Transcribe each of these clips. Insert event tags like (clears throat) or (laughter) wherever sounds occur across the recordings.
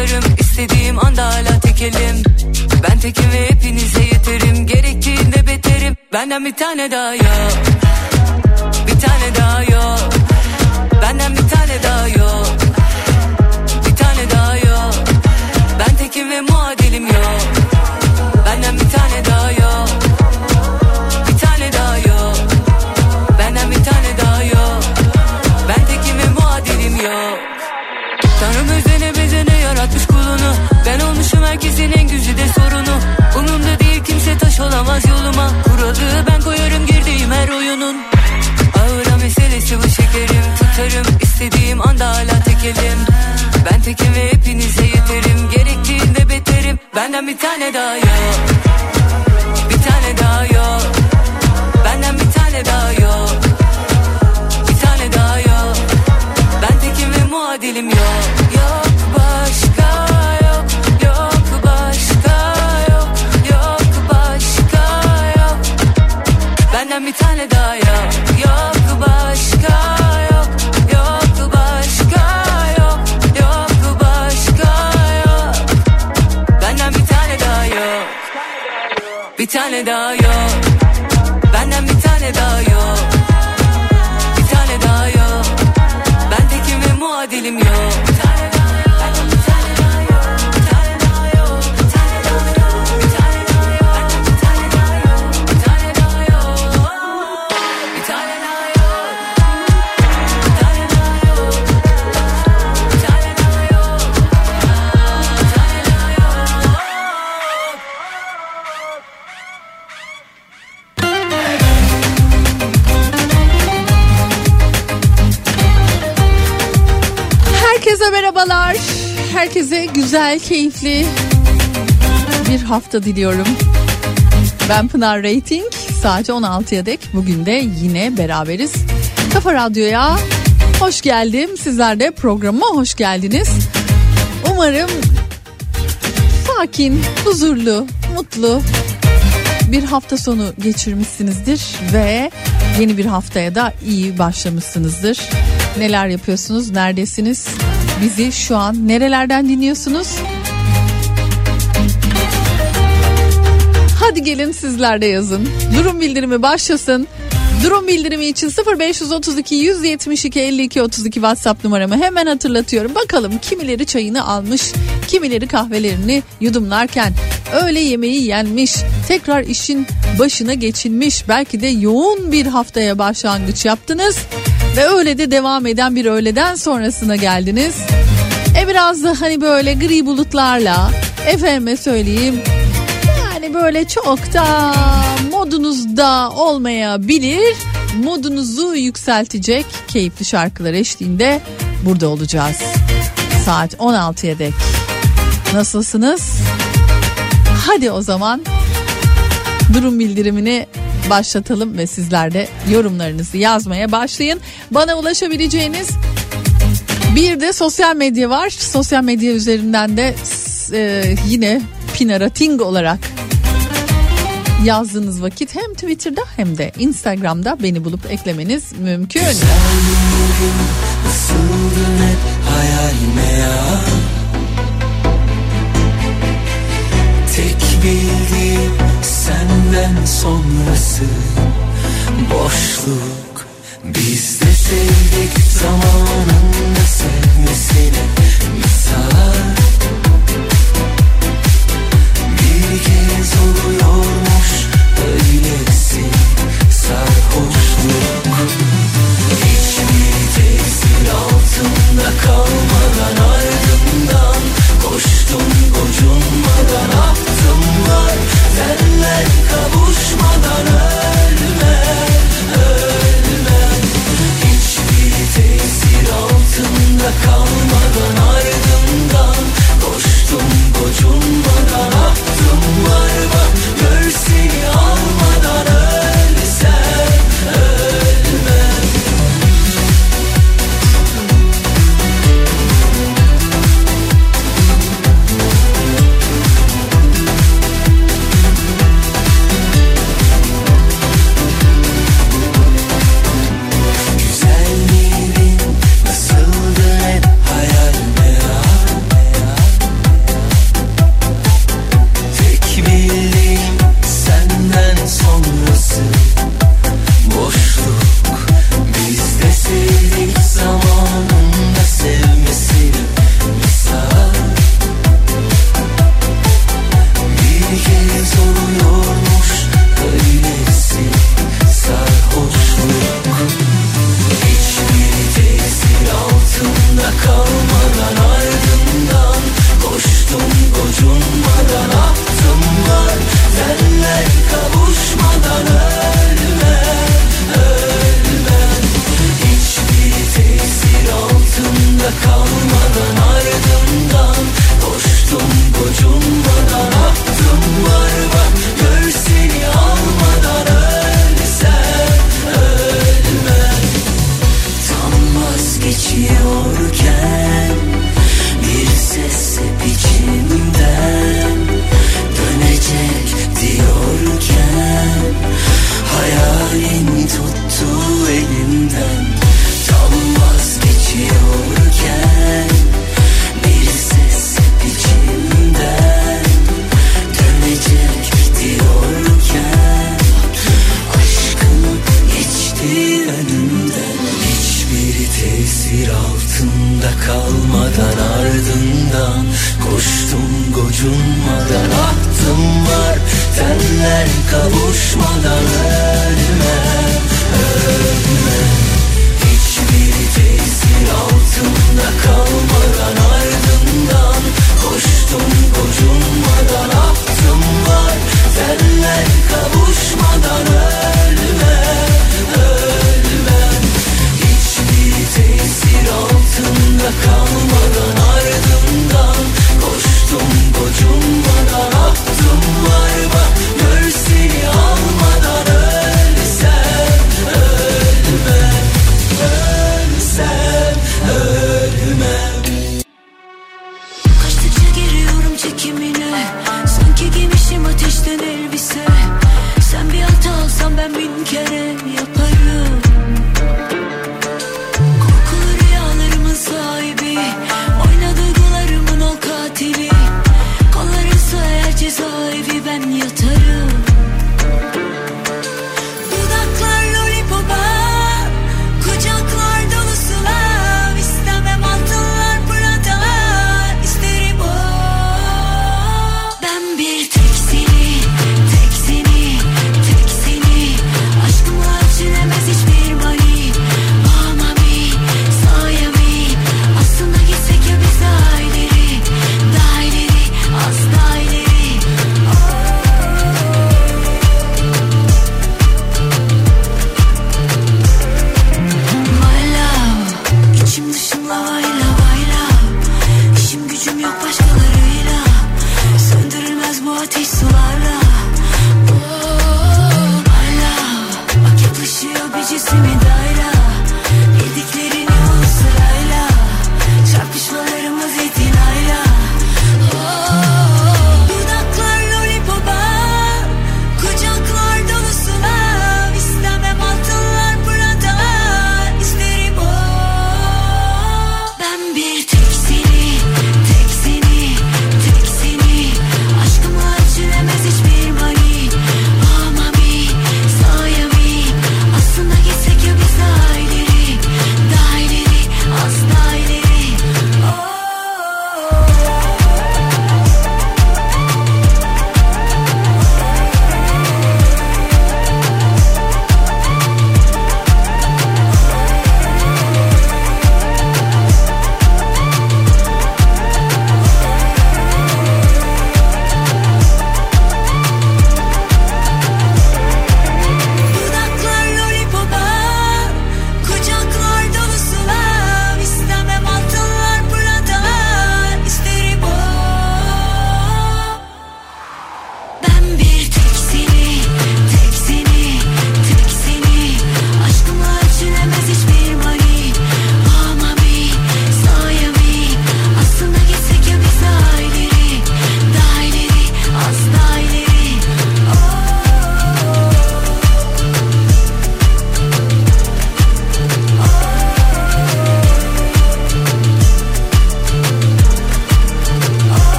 Tutarım istediğim anda hala tekelim. Ben tekim ve hepinize yeterim Gerektiğinde beterim. Benden bir tane daha yok. Bir tane daha yok. Benden bir tane daha yok. Bir tane daha yok. Ben tekim ve muadilim herkesin en güzide sorunu. Umumda değil kimse taş olamaz yoluma. Kuralı ben koyarım girdiğim her oyunun. Aura meselesi bu şekerim. Tutarım istediğim anda hala tekelim Ben tekim ve hepinize yeterim. Gerektiğinde beterim. Benden bir tane daha yok. Bir tane daha yok. Benden bir tane daha yok. Bir tane daha yok. Ben tekim ve muadilim Yok bir tane daha yok Yok keyifli bir hafta diliyorum. Ben Pınar Rating. Saat 16'ya dek bugün de yine beraberiz. Kafa Radyo'ya hoş geldim. Sizler de programa hoş geldiniz. Umarım sakin, huzurlu, mutlu bir hafta sonu geçirmişsinizdir ve yeni bir haftaya da iyi başlamışsınızdır. Neler yapıyorsunuz? Neredesiniz? Bizi şu an nerelerden dinliyorsunuz? Hadi gelin sizler de yazın. Durum bildirimi başlasın. Durum bildirimi için 0532 172 52 32 WhatsApp numaramı hemen hatırlatıyorum. Bakalım kimileri çayını almış, kimileri kahvelerini yudumlarken öğle yemeği yenmiş, tekrar işin başına geçilmiş. Belki de yoğun bir haftaya başlangıç yaptınız ve öyle de devam eden bir öğleden sonrasına geldiniz. E biraz da hani böyle gri bulutlarla efendime söyleyeyim yani böyle çok da modunuzda olmayabilir. Modunuzu yükseltecek keyifli şarkılar eşliğinde burada olacağız. Saat 16'ya dek. Nasılsınız? Hadi o zaman durum bildirimini başlatalım ve sizler de yorumlarınızı yazmaya başlayın. Bana ulaşabileceğiniz bir de sosyal medya var. Sosyal medya üzerinden de e, yine Pinarating olarak yazdığınız vakit hem Twitter'da hem de Instagram'da beni bulup eklemeniz mümkün. Bildiğim senden sonrası Boşluk. Biz de sevdik zamanında sevmesine misal Bir kez oluyormuş öylesi. Sarhoşluk. Hiçbir tesir altında kalmadan ardından var. Senle kavuşmadan ölme Ölme. Hiçbir tesir altında kalmadan ardından Koştum gocunmadan attım var bak Gör seni almadan ölme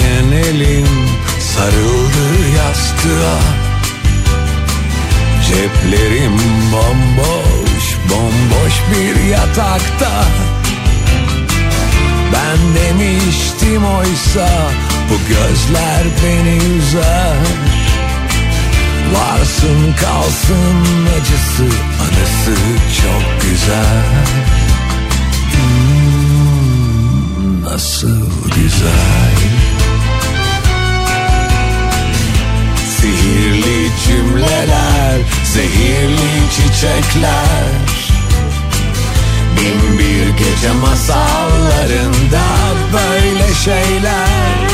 doğarken elim sarıldı yastığa. Ceplerim bomboş, bomboş bir yatakta. Ben demiştim oysa bu gözler beni üzer. Varsın kalsın acısı anısı çok güzel. Hmm, Nasıl güzel Sihirli cümleler, zehirli çiçekler. Bin bir gece masallarında böyle şeyler.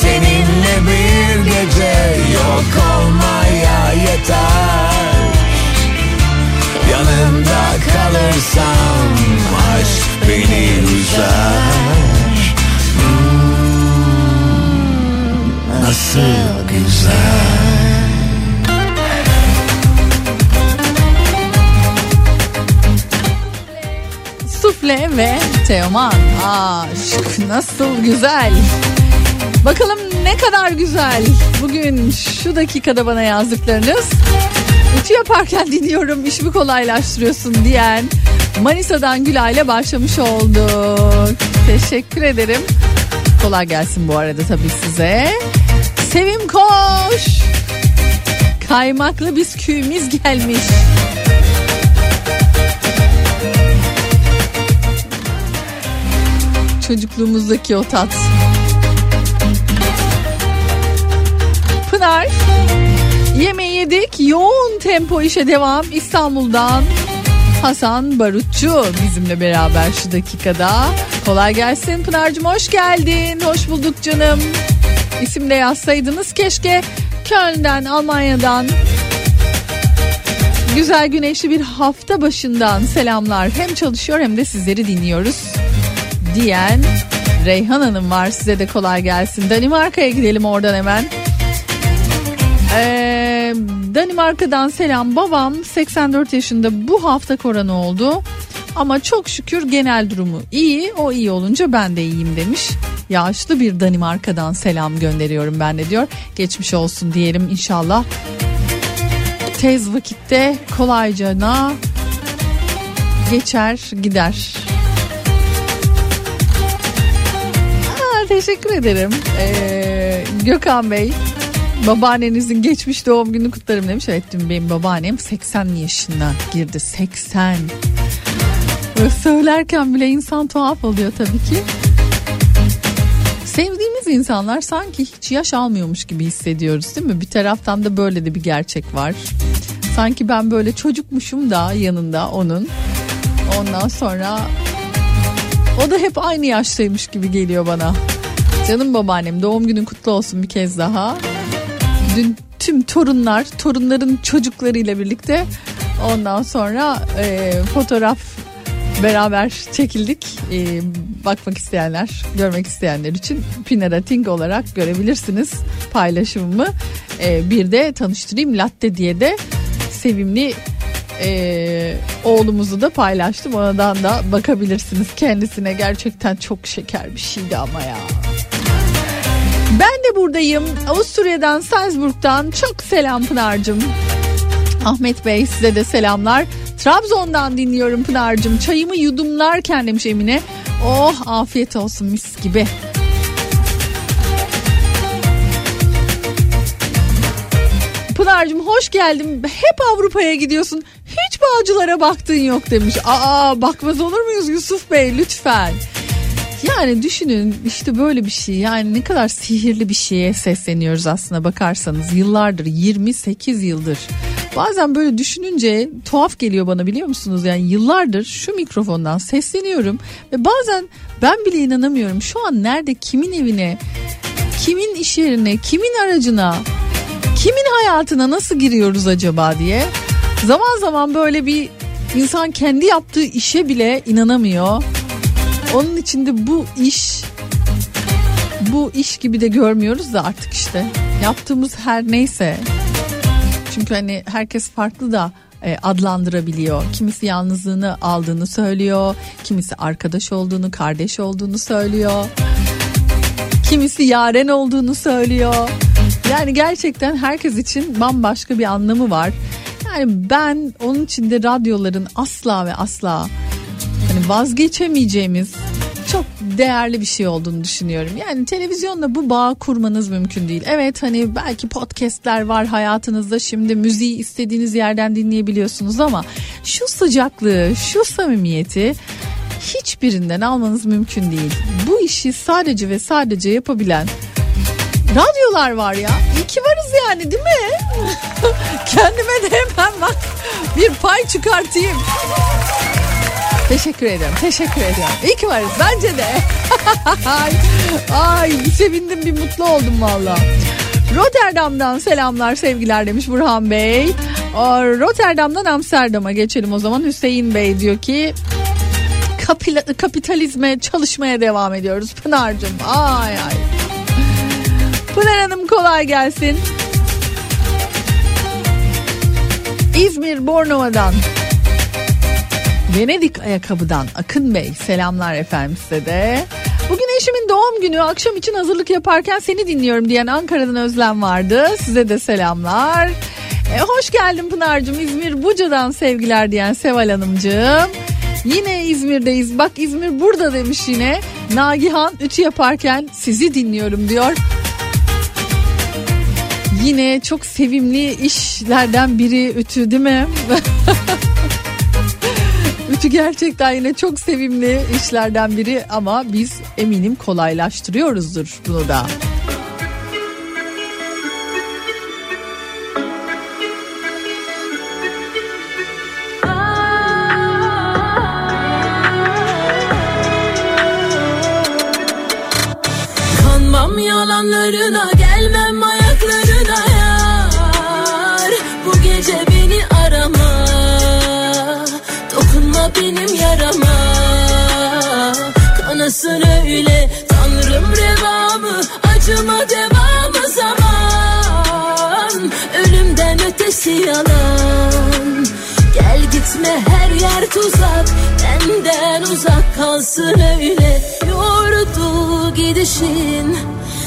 Seninle bir gece yok olmaya yeter. Yanında kalırsam aşk beni üzer Nasıl güzel Sufle ve Teoman. Aşk nasıl güzel. Bakalım ne kadar güzel. Bugün şu dakikada bana yazdıklarınız. Ütü yaparken dinliyorum işimi kolaylaştırıyorsun diyen Manisa'dan Gülay'la başlamış olduk. Teşekkür ederim. Kolay gelsin bu arada tabii size. Sevim koş. Kaymaklı bisküvimiz gelmiş. Çocukluğumuzdaki o tat. Pınar yemeği yedik yoğun tempo işe devam İstanbul'dan Hasan Barutçu bizimle beraber şu dakikada. Kolay gelsin Pınar'cığım hoş geldin. Hoş bulduk canım. İsim de yazsaydınız keşke Köln'den Almanya'dan güzel güneşli bir hafta başından selamlar. Hem çalışıyor hem de sizleri dinliyoruz diyen Reyhan Hanım var. Size de kolay gelsin. Danimarka'ya gidelim oradan hemen. Ee, Danimarka'dan selam. Babam 84 yaşında bu hafta korona oldu. Ama çok şükür genel durumu iyi. O iyi olunca ben de iyiyim demiş. Yaşlı bir Danimarka'dan selam gönderiyorum ben de diyor. Geçmiş olsun diyelim inşallah. Tez vakitte kolaycana geçer gider. Aa, teşekkür ederim. Ee, Gökhan Bey babaannenizin geçmiş doğum günü kutlarım demiş. Evet dün benim babaannem 80 yaşına girdi 80. Böyle söylerken bile insan tuhaf oluyor tabii ki. Sevdiğimiz insanlar sanki hiç yaş almıyormuş gibi hissediyoruz değil mi? Bir taraftan da böyle de bir gerçek var. Sanki ben böyle çocukmuşum da yanında onun. Ondan sonra o da hep aynı yaştaymış gibi geliyor bana. Canım babaannem doğum günün kutlu olsun bir kez daha. Dün tüm torunlar, torunların çocuklarıyla birlikte ondan sonra e, fotoğraf beraber çekildik. E, bakmak isteyenler, görmek isteyenler için Pinarating olarak görebilirsiniz paylaşımımı. E, bir de tanıştırayım Latte diye de sevimli e, oğlumuzu da paylaştım. Oradan da bakabilirsiniz kendisine. Gerçekten çok şeker bir şeydi ama ya. Ben de buradayım. Avusturya'dan, Salzburg'dan çok selam Pınar'cığım. Ahmet Bey size de selamlar. Trabzon'dan dinliyorum Pınar'cığım. Çayımı yudumlarken demiş Emine. Oh afiyet olsun mis gibi. Pınar'cığım hoş geldin. Hep Avrupa'ya gidiyorsun. Hiç bağcılara baktın yok demiş. Aa bakmaz olur muyuz Yusuf Bey lütfen. Yani düşünün işte böyle bir şey yani ne kadar sihirli bir şeye sesleniyoruz aslında bakarsanız yıllardır 28 yıldır Bazen böyle düşününce tuhaf geliyor bana biliyor musunuz yani yıllardır şu mikrofondan sesleniyorum ve bazen ben bile inanamıyorum şu an nerede kimin evine kimin iş yerine kimin aracına kimin hayatına nasıl giriyoruz acaba diye zaman zaman böyle bir insan kendi yaptığı işe bile inanamıyor. Onun içinde bu iş bu iş gibi de görmüyoruz da artık işte yaptığımız her neyse. Çünkü hani herkes farklı da e, adlandırabiliyor. Kimisi yalnızlığını aldığını söylüyor. Kimisi arkadaş olduğunu, kardeş olduğunu söylüyor. Kimisi yaren olduğunu söylüyor. Yani gerçekten herkes için bambaşka bir anlamı var. Yani ben onun içinde radyoların asla ve asla hani vazgeçemeyeceğimiz değerli bir şey olduğunu düşünüyorum. Yani televizyonla bu bağ kurmanız mümkün değil. Evet hani belki podcastler var hayatınızda şimdi müziği istediğiniz yerden dinleyebiliyorsunuz ama şu sıcaklığı, şu samimiyeti hiçbirinden almanız mümkün değil. Bu işi sadece ve sadece yapabilen radyolar var ya. İyi ki varız yani değil mi? (laughs) Kendime de hemen bak bir pay çıkartayım. Teşekkür ederim. Teşekkür ediyorum. İyi ki varız. Bence de. (laughs) ay, bir sevindim bir mutlu oldum valla. Rotterdam'dan selamlar sevgiler demiş Burhan Bey. Rotterdam'dan Amsterdam'a geçelim o zaman. Hüseyin Bey diyor ki kapitalizme çalışmaya devam ediyoruz Pınar'cığım. Ay ay. Pınar Hanım kolay gelsin. İzmir Bornova'dan Venedik ayakkabıdan Akın Bey selamlar efendim size de. Bugün eşimin doğum günü akşam için hazırlık yaparken seni dinliyorum diyen Ankara'dan Özlem vardı. Size de selamlar. E, hoş geldin Pınar'cığım İzmir Buca'dan sevgiler diyen Seval Hanımcığım. Yine İzmir'deyiz. Bak İzmir burada demiş yine. Nagihan ütü yaparken sizi dinliyorum diyor. Yine çok sevimli işlerden biri ütü değil mi? (laughs) Ütü gerçekten yine çok sevimli işlerden biri ama biz eminim kolaylaştırıyoruzdur bunu da. Yalanlarına Kanasın öyle? Tanrım revamı Acıma devamı zaman. Ölümden ötesi yalan. Gel gitme her yer tuzak. Benden uzak kalsın öyle. Yordu gidişin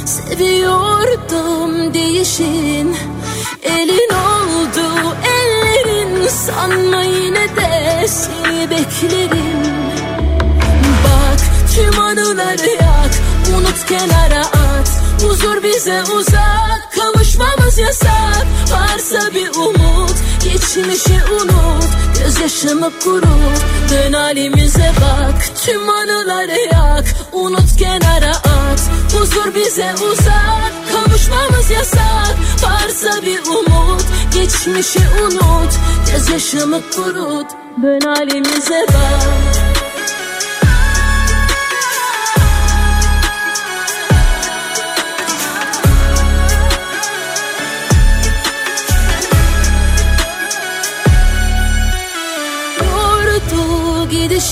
Seviyordum değişin. Elin oldu ellerin. Sanma yine de seni beklerim tüm anıları yak Unut kenara at. Huzur bize uzak Kavuşmamız yasak. Varsa bir umut Geçmişi unut. Gözyaşımı kurut Dön halimize bak. Tüm anıları yak Unut kenara at. Huzur bize uzak Kavuşmamız yasak. Varsa bir umut Geçmişi unut. Gözyaşımı kurut Dön halimize bak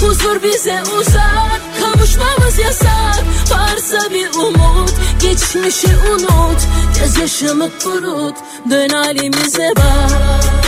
Huzur bize uzak Kavuşmamız yasak. Varsa bir umut Geçmişi unut. Gözyaşımı kurut Dön halimize bak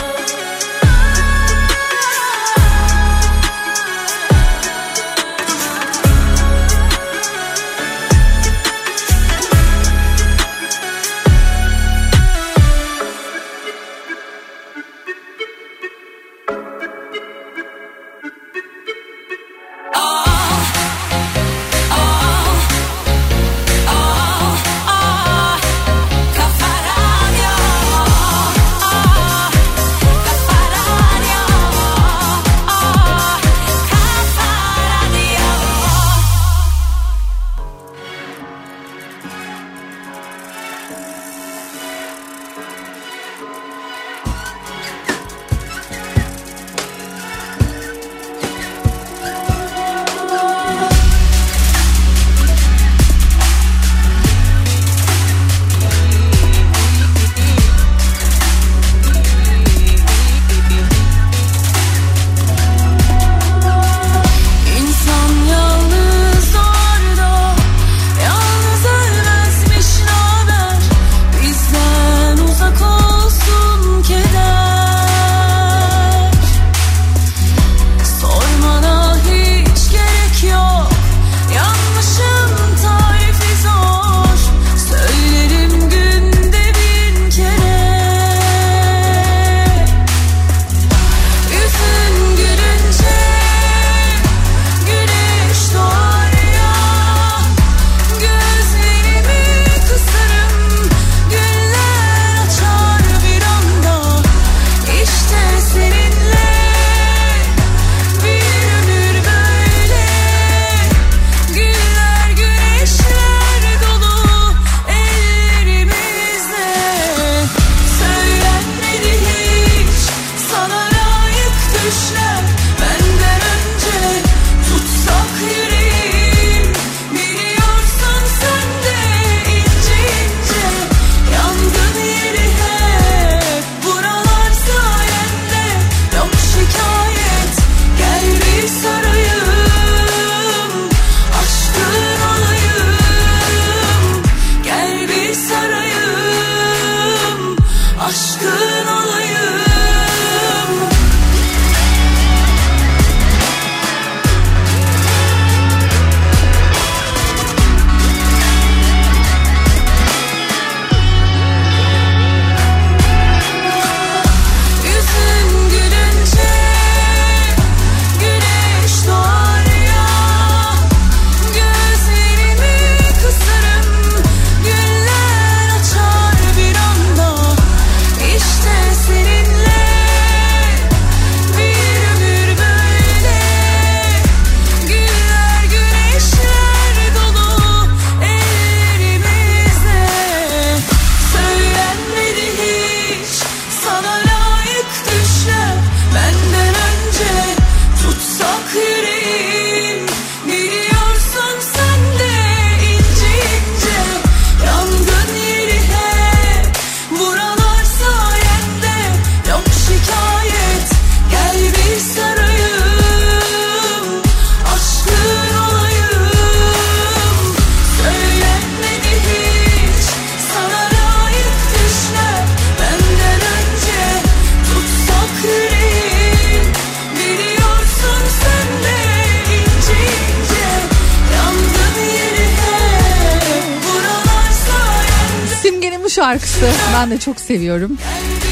ben de çok seviyorum.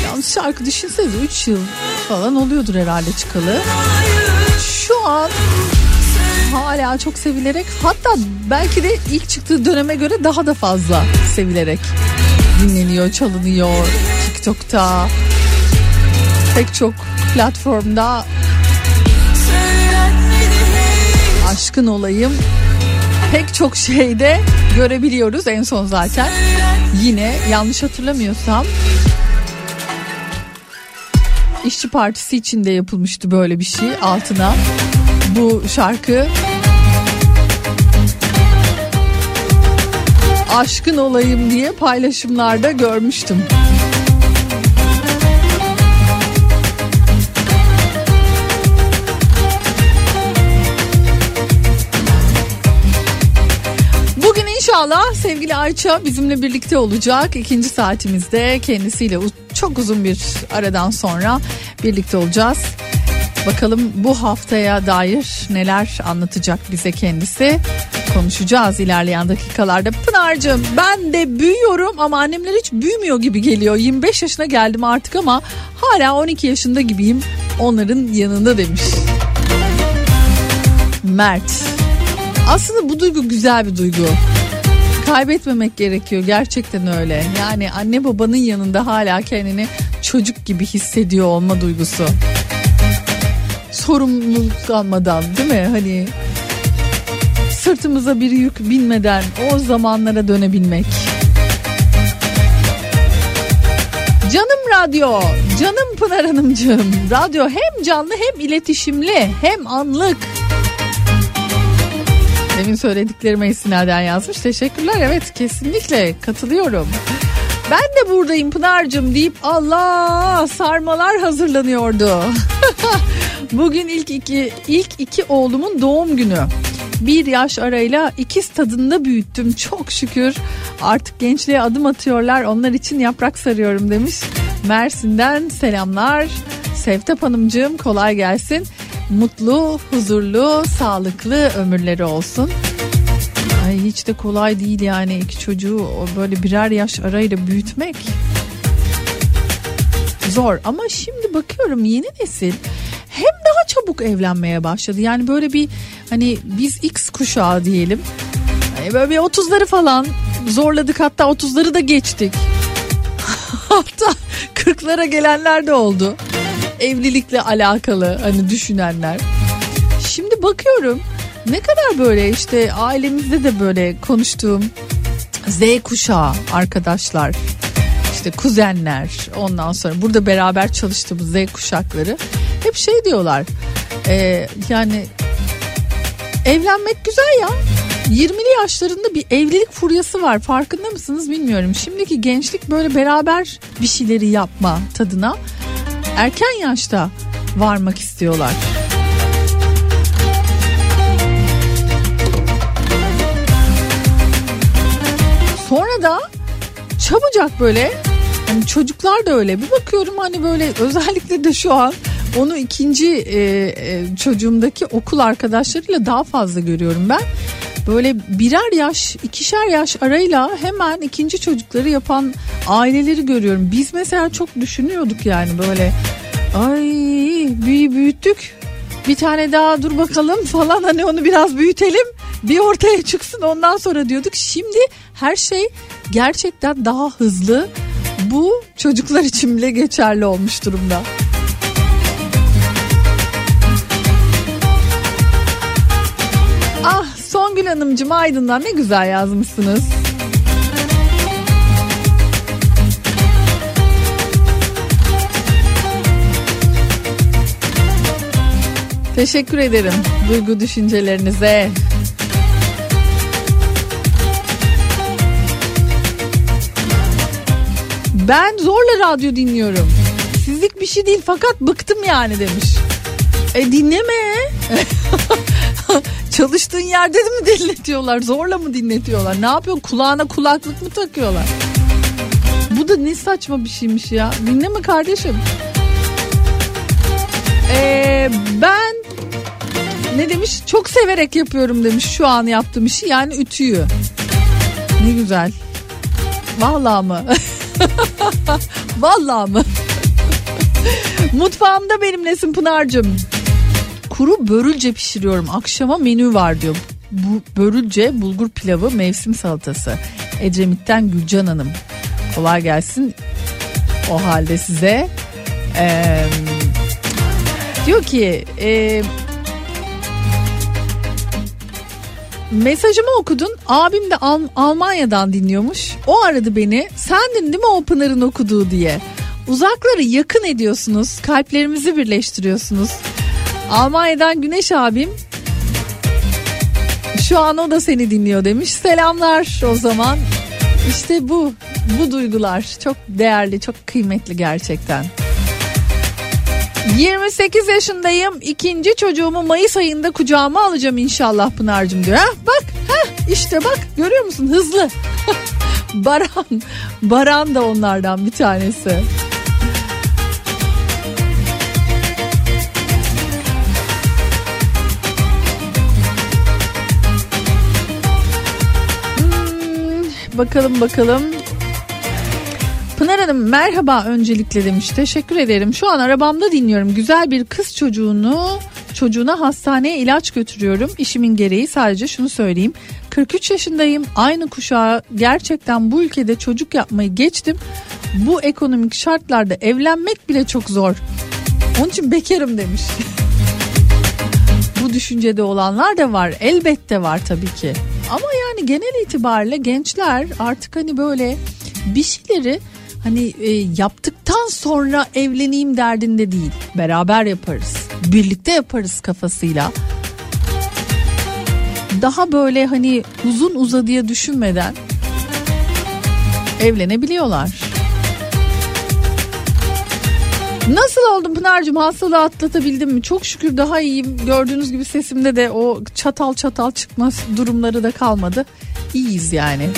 Yalnız şarkı düşünsenize 3 yıl falan oluyordur herhalde çıkalı. Şu an hala çok sevilerek hatta belki de ilk çıktığı döneme göre daha da fazla sevilerek dinleniyor, çalınıyor. TikTok'ta pek çok platformda aşkın olayım pek çok şeyde görebiliyoruz en son zaten. Yine yanlış hatırlamıyorsam İşçi Partisi içinde yapılmıştı böyle bir şey altına. Bu şarkı aşkın olayım diye paylaşımlarda görmüştüm. İnşallah sevgili Ayça bizimle birlikte olacak. İkinci saatimizde kendisiyle çok uzun bir aradan sonra birlikte olacağız. Bakalım bu haftaya dair neler anlatacak bize kendisi. Konuşacağız ilerleyen dakikalarda. Pınar'cığım ben de büyüyorum ama annemler hiç büyümüyor gibi geliyor. 25 yaşına geldim artık ama hala 12 yaşında gibiyim onların yanında demiş. Mert. Aslında bu duygu güzel bir duygu. Kaybetmemek gerekiyor gerçekten öyle. Yani anne babanın yanında hala kendini çocuk gibi hissediyor olma duygusu. Sorumluluk almadan değil mi? Hani sırtımıza bir yük binmeden o zamanlara dönebilmek. Canım radyo, canım Pınar Hanımcığım. Radyo hem canlı hem iletişimli hem anlık. Demin söylediklerime istinaden yazmış. Teşekkürler. Evet kesinlikle katılıyorum. Ben de buradayım Pınar'cığım deyip Allah sarmalar hazırlanıyordu. (laughs) Bugün ilk iki, ilk iki oğlumun doğum günü. Bir yaş arayla ikiz tadında büyüttüm çok şükür. Artık gençliğe adım atıyorlar onlar için yaprak sarıyorum demiş. Mersin'den selamlar. Sevtap Hanımcığım kolay gelsin. Mutlu, huzurlu, sağlıklı ömürleri olsun. Ay hiç de kolay değil yani iki çocuğu böyle birer yaş arayla büyütmek. Zor ama şimdi bakıyorum yeni nesil hem daha çabuk evlenmeye başladı. Yani böyle bir hani biz X kuşağı diyelim. Hani böyle bir 30'ları falan zorladık hatta 30'ları da geçtik. (laughs) hatta 40'lara gelenler de oldu. Evlilikle alakalı hani düşünenler. Şimdi bakıyorum ne kadar böyle işte ailemizde de böyle konuştuğum Z kuşağı arkadaşlar işte kuzenler ondan sonra burada beraber çalıştığımız Z kuşakları hep şey diyorlar e, yani evlenmek güzel ya 20'li yaşlarında bir evlilik furyası var farkında mısınız bilmiyorum şimdiki gençlik böyle beraber bir şeyleri yapma tadına erken yaşta varmak istiyorlar. Sonra da çabucak böyle hani çocuklar da öyle bir bakıyorum hani böyle özellikle de şu an onu ikinci e, e, çocuğumdaki okul arkadaşlarıyla daha fazla görüyorum ben. Böyle birer yaş, ikişer yaş arayla hemen ikinci çocukları yapan aileleri görüyorum. Biz mesela çok düşünüyorduk yani böyle ay büyü büyüttük bir tane daha dur bakalım falan hani onu biraz büyütelim bir ortaya çıksın ondan sonra diyorduk. Şimdi her şey gerçekten daha hızlı bu çocuklar için bile geçerli olmuş durumda. Songül Hanımcığım Aydın'dan ne güzel yazmışsınız. Teşekkür ederim duygu düşüncelerinize. Ben zorla radyo dinliyorum. Sizlik bir şey değil fakat bıktım yani demiş. E dinleme. (laughs) Çalıştığın yerde de mi dinletiyorlar? Zorla mı dinletiyorlar? Ne yapıyor? Kulağına kulaklık mı takıyorlar? Bu da ne saçma bir şeymiş ya. Dinleme kardeşim. Ee, ben ne demiş? Çok severek yapıyorum demiş şu an yaptığım işi yani ütüyü. Ne güzel. Vallahi mı? (laughs) Vallahi mı? Mutfağımda benimlesin Pınar'cığım. Kuru börülce pişiriyorum. Akşama menü var diyor. Bu börülce, bulgur pilavı, mevsim salatası. Edremit'ten Gülcan Hanım. Kolay gelsin. O halde size. Ee, diyor ki e, mesajımı okudun. Abim de Al- Almanya'dan dinliyormuş. O aradı beni. Sendin değil mi o Pınar'ın okuduğu diye. Uzakları yakın ediyorsunuz. Kalplerimizi birleştiriyorsunuz. Almanya'dan Güneş abim şu an o da seni dinliyor demiş. Selamlar o zaman. İşte bu bu duygular çok değerli, çok kıymetli gerçekten. 28 yaşındayım. İkinci çocuğumu Mayıs ayında kucağıma alacağım inşallah Pınar'cığım diyor. Heh, bak heh, işte bak görüyor musun hızlı. (laughs) Baran, Baran da onlardan bir tanesi. Bakalım bakalım. Pınar Hanım merhaba öncelikle demiş. Teşekkür ederim. Şu an arabamda dinliyorum. Güzel bir kız çocuğunu çocuğuna hastaneye ilaç götürüyorum. İşimin gereği sadece şunu söyleyeyim. 43 yaşındayım. Aynı kuşağa gerçekten bu ülkede çocuk yapmayı geçtim. Bu ekonomik şartlarda evlenmek bile çok zor. Onun için bekarım demiş. (laughs) bu düşüncede olanlar da var. Elbette var tabii ki. Ama yani genel itibariyle gençler artık hani böyle bir şeyleri hani e, yaptıktan sonra evleneyim derdinde değil. Beraber yaparız. Birlikte yaparız kafasıyla. Daha böyle hani uzun uzadıya düşünmeden evlenebiliyorlar. Nasıl oldun Pınar'cığım hastalığı atlatabildim mi? Çok şükür daha iyiyim. Gördüğünüz gibi sesimde de o çatal çatal çıkma durumları da kalmadı. İyiyiz yani.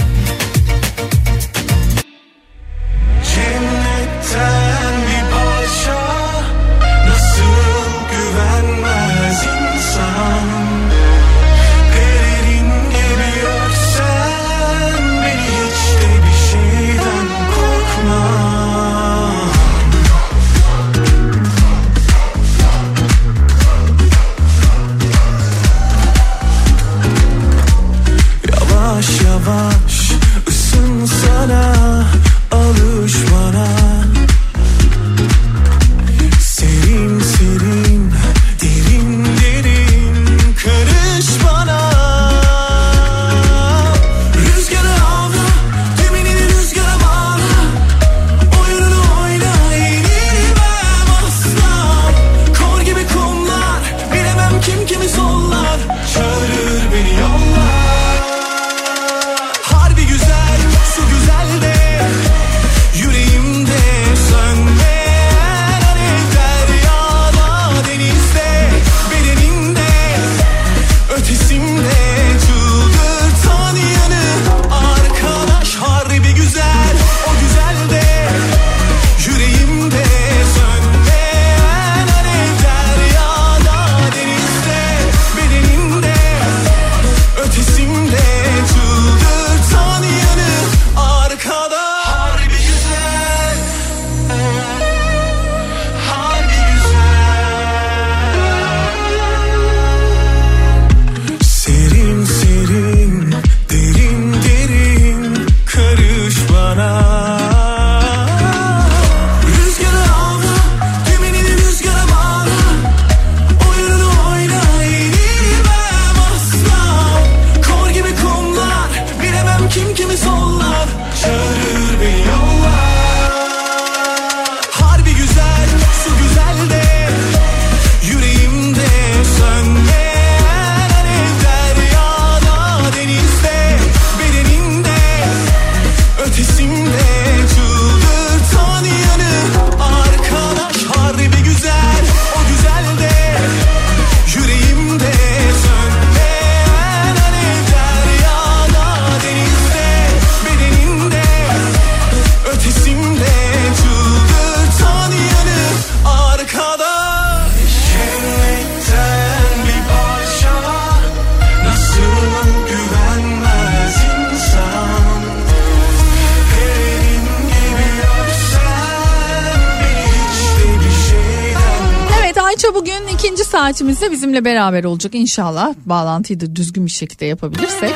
Ayça bugün ikinci saatimizde bizimle beraber olacak inşallah. Bağlantıyı da düzgün bir şekilde yapabilirsek.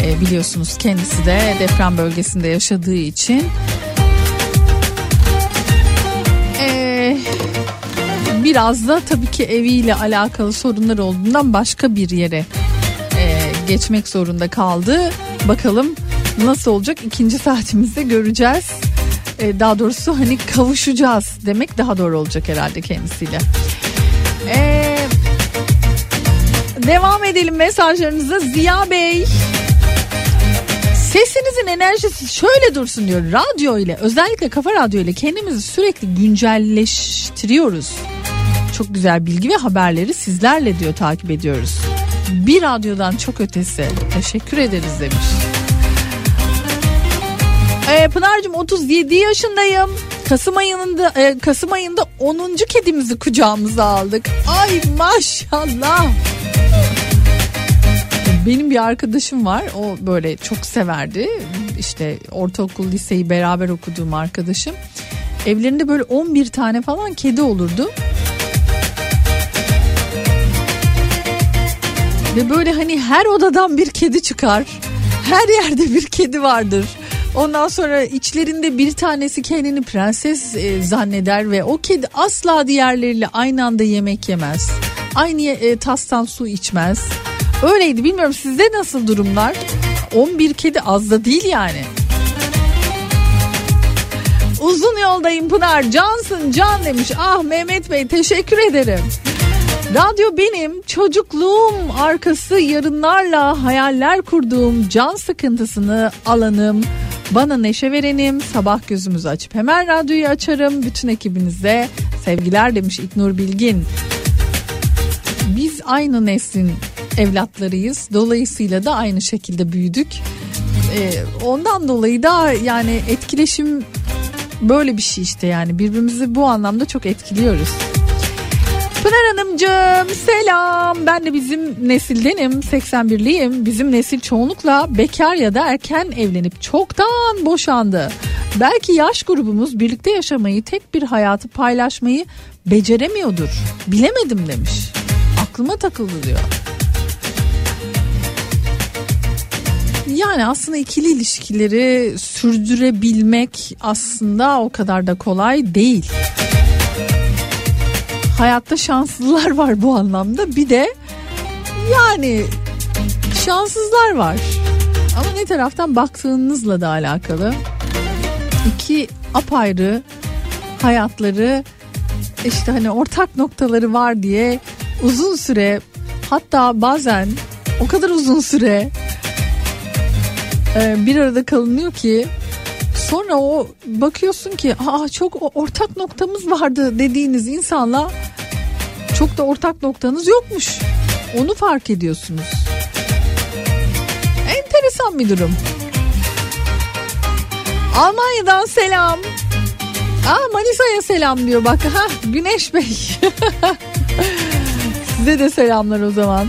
Ee, biliyorsunuz kendisi de deprem bölgesinde yaşadığı için. Ee, biraz da tabii ki eviyle alakalı sorunlar olduğundan başka bir yere e, geçmek zorunda kaldı. Bakalım nasıl olacak ikinci saatimizde göreceğiz. Ee, daha doğrusu hani kavuşacağız demek daha doğru olacak herhalde kendisiyle. Ee, devam edelim mesajlarınıza Ziya Bey. Sesinizin enerjisi şöyle dursun diyor. Radyo ile özellikle kafa radyo ile kendimizi sürekli güncelleştiriyoruz. Çok güzel bilgi ve haberleri sizlerle diyor takip ediyoruz. Bir radyodan çok ötesi. Teşekkür ederiz demiş. Ee, Pınar'cığım 37 yaşındayım. Kasım ayında e, Kasım ayında 10. kedimizi kucağımıza aldık. Ay maşallah. Benim bir arkadaşım var. O böyle çok severdi. İşte ortaokul, liseyi beraber okuduğum arkadaşım. Evlerinde böyle 11 tane falan kedi olurdu. Ve böyle hani her odadan bir kedi çıkar. Her yerde bir kedi vardır. Ondan sonra içlerinde bir tanesi kendini prenses e, zanneder ve o kedi asla diğerleriyle aynı anda yemek yemez. Aynı e, tastan su içmez. Öyleydi bilmiyorum sizde nasıl durumlar? 11 kedi az da değil yani. Uzun yoldayım Pınar. Cansın can demiş. Ah Mehmet Bey teşekkür ederim. Radyo benim çocukluğum arkası yarınlarla hayaller kurduğum can sıkıntısını alanım. Bana neşe verenim. Sabah gözümüzü açıp hemen radyoyu açarım. Bütün ekibinize sevgiler demiş İknur Bilgin. Biz aynı neslin evlatlarıyız. Dolayısıyla da aynı şekilde büyüdük. Ee, ondan dolayı da yani etkileşim böyle bir şey işte yani birbirimizi bu anlamda çok etkiliyoruz. Pınar Hanımcığım selam. Ben de bizim nesildenim. 81'liyim. Bizim nesil çoğunlukla bekar ya da erken evlenip çoktan boşandı. Belki yaş grubumuz birlikte yaşamayı, tek bir hayatı paylaşmayı beceremiyordur. Bilemedim demiş. Aklıma takıldı diyor. Yani aslında ikili ilişkileri sürdürebilmek aslında o kadar da kolay değil. Hayatta şanslılar var bu anlamda. Bir de yani şanssızlar var. Ama ne taraftan baktığınızla da alakalı. İki apayrı hayatları işte hani ortak noktaları var diye uzun süre hatta bazen o kadar uzun süre e, bir arada kalınıyor ki sonra o bakıyorsun ki aa çok ortak noktamız vardı dediğiniz insanla çok da ortak noktanız yokmuş. Onu fark ediyorsunuz. Enteresan bir durum. Almanya'dan selam. Aa Manisa'ya selam diyor bak. Ha Güneş Bey. (laughs) Size de selamlar o zaman.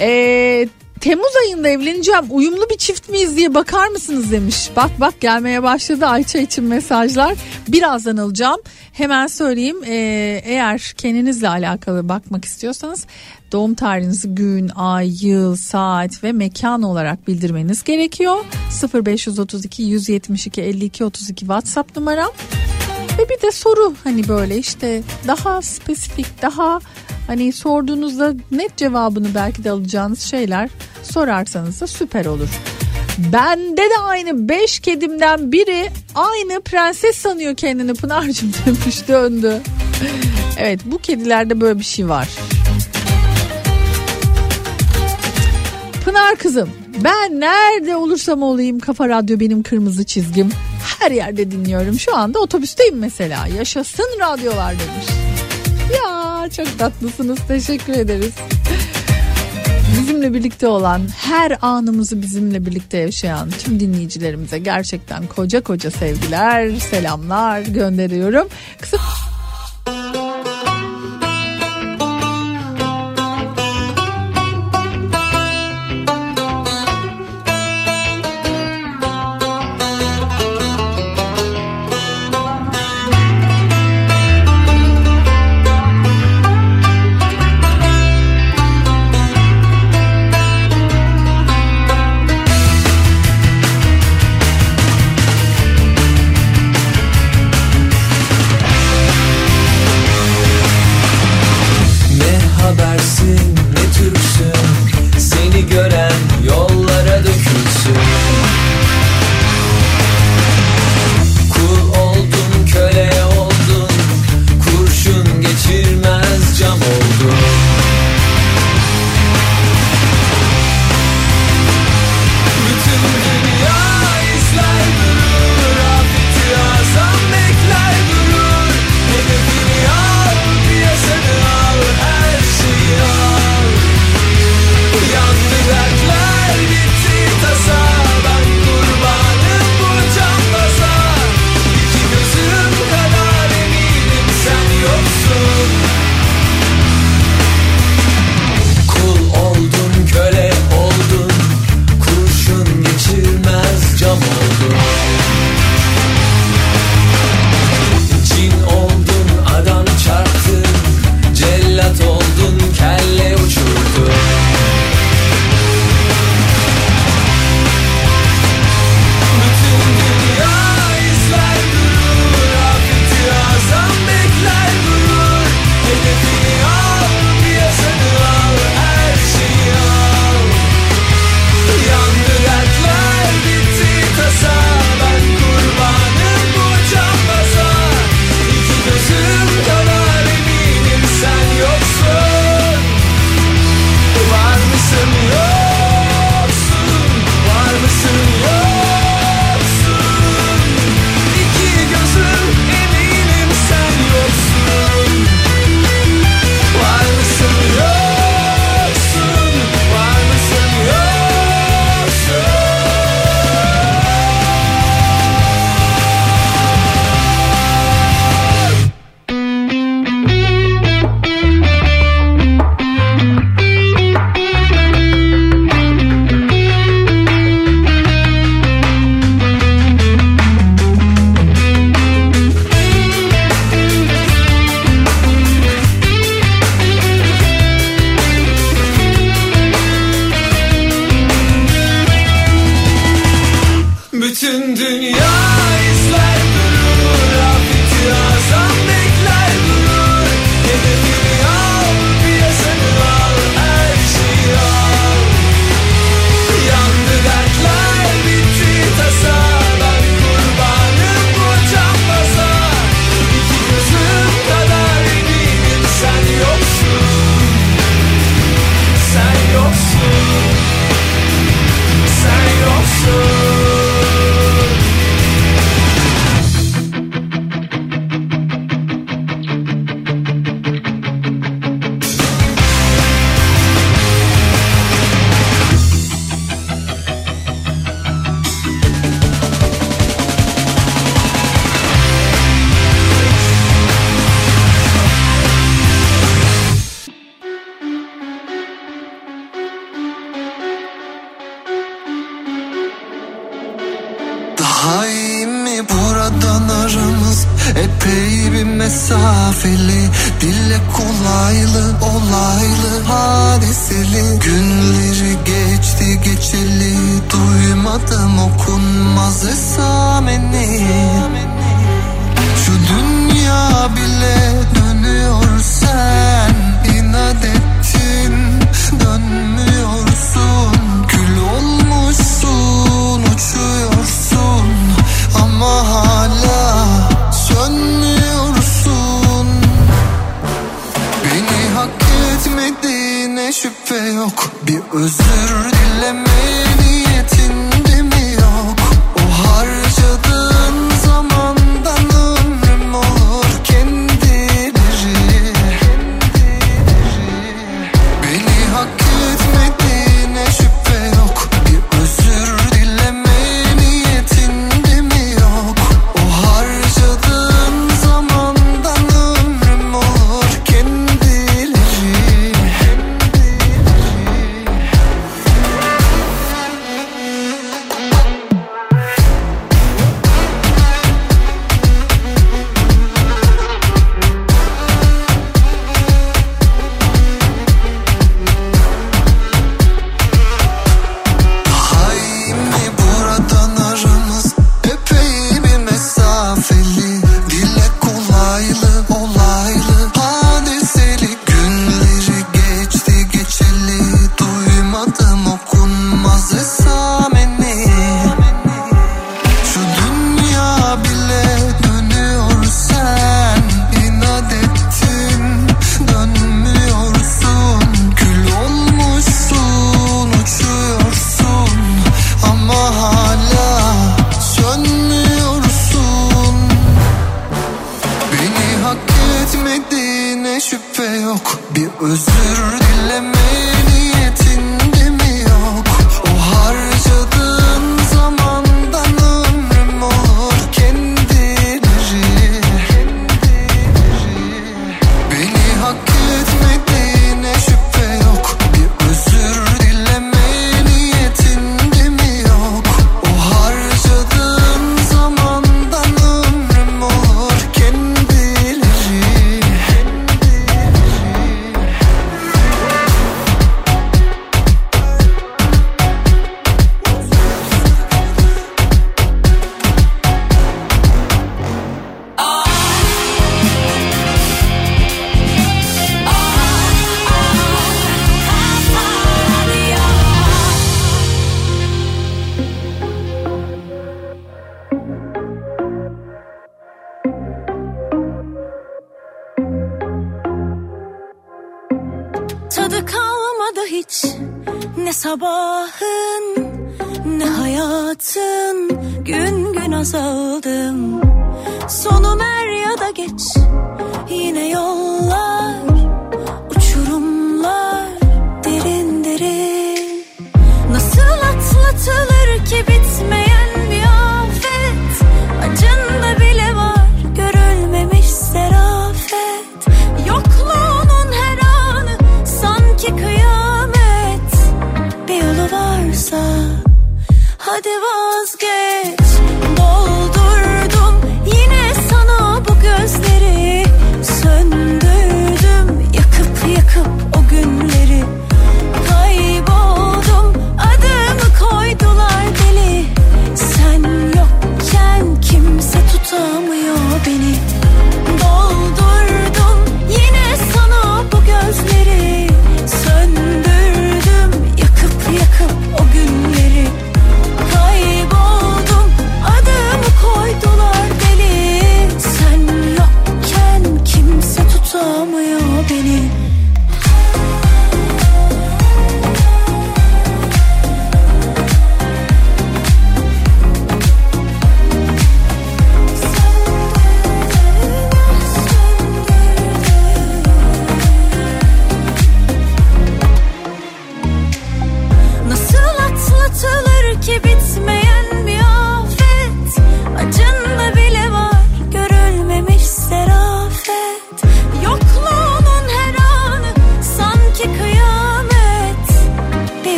Ee, Temmuz ayında evleneceğim. Uyumlu bir çift miyiz diye bakar mısınız demiş. Bak bak gelmeye başladı Ayça için mesajlar. Birazdan alacağım. Hemen söyleyeyim. Ee, eğer kendinizle alakalı bakmak istiyorsanız doğum tarihinizi gün, ay, yıl, saat ve mekan olarak bildirmeniz gerekiyor. 0532 172 52 32 WhatsApp numaram. Ve bir de soru hani böyle işte daha spesifik daha hani sorduğunuzda net cevabını belki de alacağınız şeyler sorarsanız da süper olur. Bende de aynı 5 kedimden biri aynı prenses sanıyor kendini Pınar'cığım (laughs) demiş döndü. Evet bu kedilerde böyle bir şey var. Pınar kızım ben nerede olursam olayım Kafa Radyo benim kırmızı çizgim. Her yerde dinliyorum. Şu anda otobüsteyim mesela. Yaşasın radyolar demiş. Ya çok tatlısınız. Teşekkür ederiz. Bizimle birlikte olan, her anımızı bizimle birlikte yaşayan tüm dinleyicilerimize gerçekten koca koca sevgiler, selamlar gönderiyorum. Kısa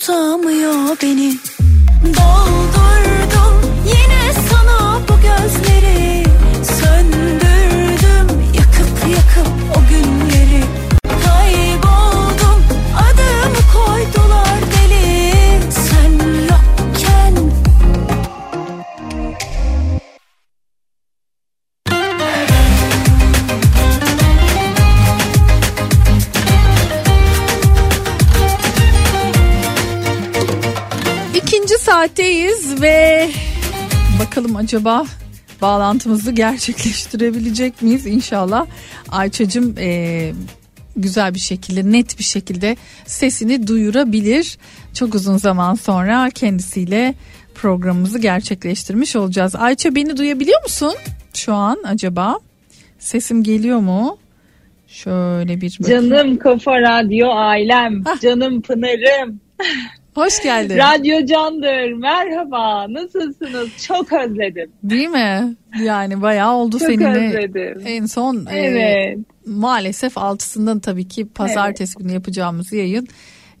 kimse tutamıyor acaba bağlantımızı gerçekleştirebilecek miyiz inşallah. Ayça'cığım e, güzel bir şekilde net bir şekilde sesini duyurabilir. Çok uzun zaman sonra kendisiyle programımızı gerçekleştirmiş olacağız. Ayça beni duyabiliyor musun şu an acaba? Sesim geliyor mu? Şöyle bir bakayım. Canım Kafa Radyo ailem, Hah. canım Pınar'ım. (laughs) Hoş geldin. Radyo Candır, merhaba, nasılsınız? Çok özledim. Değil mi? Yani bayağı oldu Çok seninle. özledim. En son e, Evet. maalesef altısından tabii ki pazartesi günü yapacağımız yayın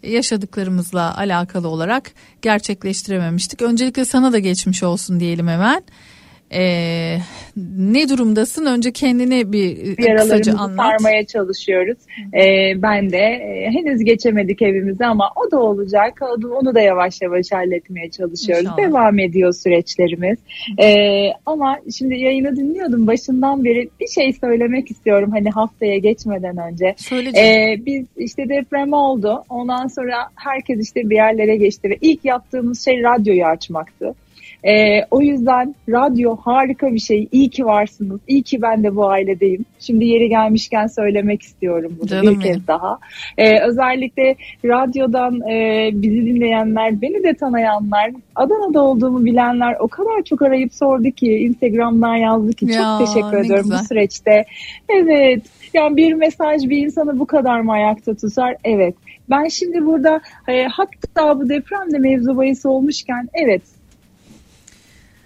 yaşadıklarımızla alakalı olarak gerçekleştirememiştik. Öncelikle sana da geçmiş olsun diyelim hemen. Ee, ne durumdasın? Önce kendine bir e, kısaca anlat. sarmaya çalışıyoruz. Ee, ben de e, henüz geçemedik evimize ama o da olacak. Onu da yavaş yavaş halletmeye çalışıyoruz. İnşallah. Devam ediyor süreçlerimiz. Ee, ama şimdi yayını dinliyordum. Başından beri bir şey söylemek istiyorum. Hani haftaya geçmeden önce. Ee, biz işte deprem oldu. Ondan sonra herkes işte bir yerlere geçti ve ilk yaptığımız şey radyoyu açmaktı. Ee, o yüzden radyo harika bir şey. İyi ki varsınız. İyi ki ben de bu ailedeyim. Şimdi yeri gelmişken söylemek istiyorum bunu Canım bir benim. kez daha. Ee, özellikle radyodan e, bizi dinleyenler, beni de tanıyanlar, Adana'da olduğumu bilenler o kadar çok arayıp sordu ki, Instagram'dan yazdı ki Ya, çok teşekkür ediyorum güzel. bu süreçte. Evet, yani bir mesaj bir insanı bu kadar mı ayakta tutar? Evet. Ben şimdi burada e, hatta bu depremde mevzu bahis olmuşken evet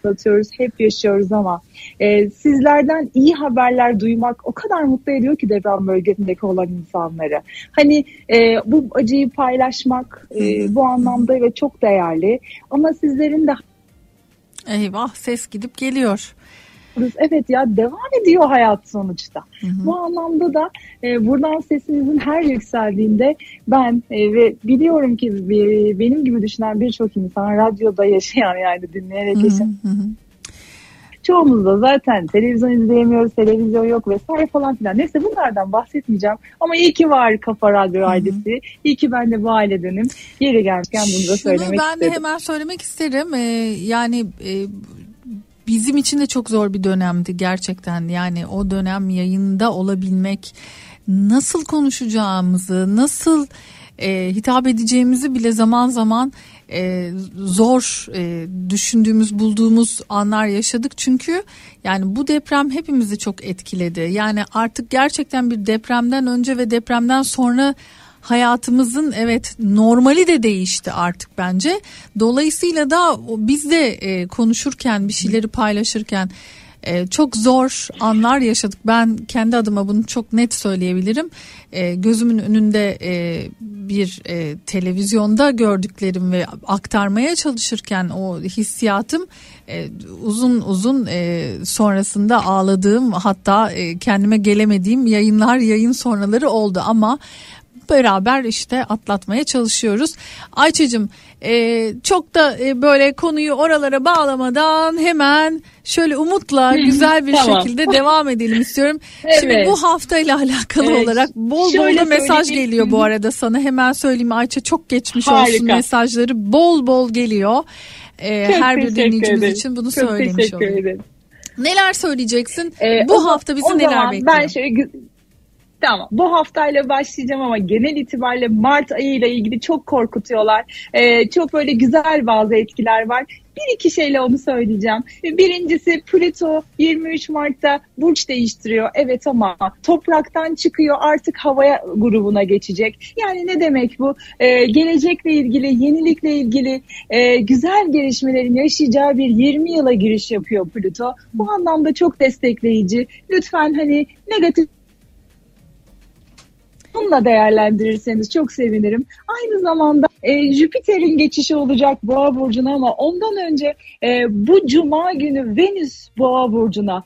atıyoruz, hep yaşıyoruz ama e, sizlerden iyi haberler duymak o kadar mutlu ediyor ki deprem bölgesindeki olan insanları. Hani e, bu acıyı paylaşmak e, bu anlamda evet çok değerli ama sizlerin de Eyvah ses gidip geliyor. Evet ya devam ediyor hayat sonuçta. Bu anlamda da e, buradan sesimizin her yükseldiğinde ben e, ve biliyorum ki e, benim gibi düşünen birçok insan radyoda yaşayan yani dinleyerek yaşayan Hı hı. çoğumuz da zaten televizyon izleyemiyoruz, televizyon yok vesaire falan filan. Neyse bunlardan bahsetmeyeceğim. Ama iyi ki var Kafa Radyo ailesi. İyi ki ben de bu ailedenim. Yeri gelmişken bunu da Şunu söylemek ben de istedim. hemen söylemek isterim. Ee, yani e, bizim için de çok zor bir dönemdi gerçekten. Yani o dönem yayında olabilmek, nasıl konuşacağımızı, nasıl e, hitap edeceğimizi bile zaman zaman e, zor e, düşündüğümüz, bulduğumuz anlar yaşadık. Çünkü yani bu deprem hepimizi çok etkiledi. Yani artık gerçekten bir depremden önce ve depremden sonra hayatımızın evet normali de değişti artık bence. Dolayısıyla da biz de e, konuşurken bir şeyleri paylaşırken e, çok zor anlar yaşadık. Ben kendi adıma bunu çok net söyleyebilirim. E, gözümün önünde e, bir e, televizyonda gördüklerim ve aktarmaya çalışırken o hissiyatım e, uzun uzun e, sonrasında ağladığım hatta e, kendime gelemediğim yayınlar yayın sonraları oldu ama beraber işte atlatmaya çalışıyoruz. Ayça'cığım e, çok da e, böyle konuyu oralara bağlamadan hemen şöyle umutla güzel bir Tamam. şekilde devam edelim istiyorum. (laughs) Şimdi Evet. bu haftayla alakalı Evet. olarak bol bol Şöyle da mesaj geliyor bu arada sana hemen söyleyeyim Ayça çok geçmiş olsun Harika. mesajları bol bol geliyor. E, Çok her bir dinleyicimiz ederim. için bunu Çok söylemiş olayım. ederim. Neler söyleyeceksin? Ee, bu o- hafta bizi o neler bekliyor? Ben şöyle Tamam. Bu haftayla başlayacağım ama genel itibariyle Mart ayıyla ilgili çok korkutuyorlar. Ee, çok böyle güzel bazı etkiler var. Bir iki şeyle onu söyleyeceğim. Birincisi Plüto 23 Mart'ta burç değiştiriyor. Evet ama topraktan çıkıyor artık havaya grubuna geçecek. Yani ne demek bu? Ee, gelecekle ilgili, yenilikle ilgili e, güzel gelişmelerin yaşayacağı bir 20 yıla giriş yapıyor Plüto. Bu anlamda çok destekleyici. Lütfen hani negatif Bununla değerlendirirseniz çok sevinirim. Aynı zamanda e, Jüpiter'in geçişi olacak Boğa burcuna ama ondan önce e, bu cuma günü Venüs Boğa burcuna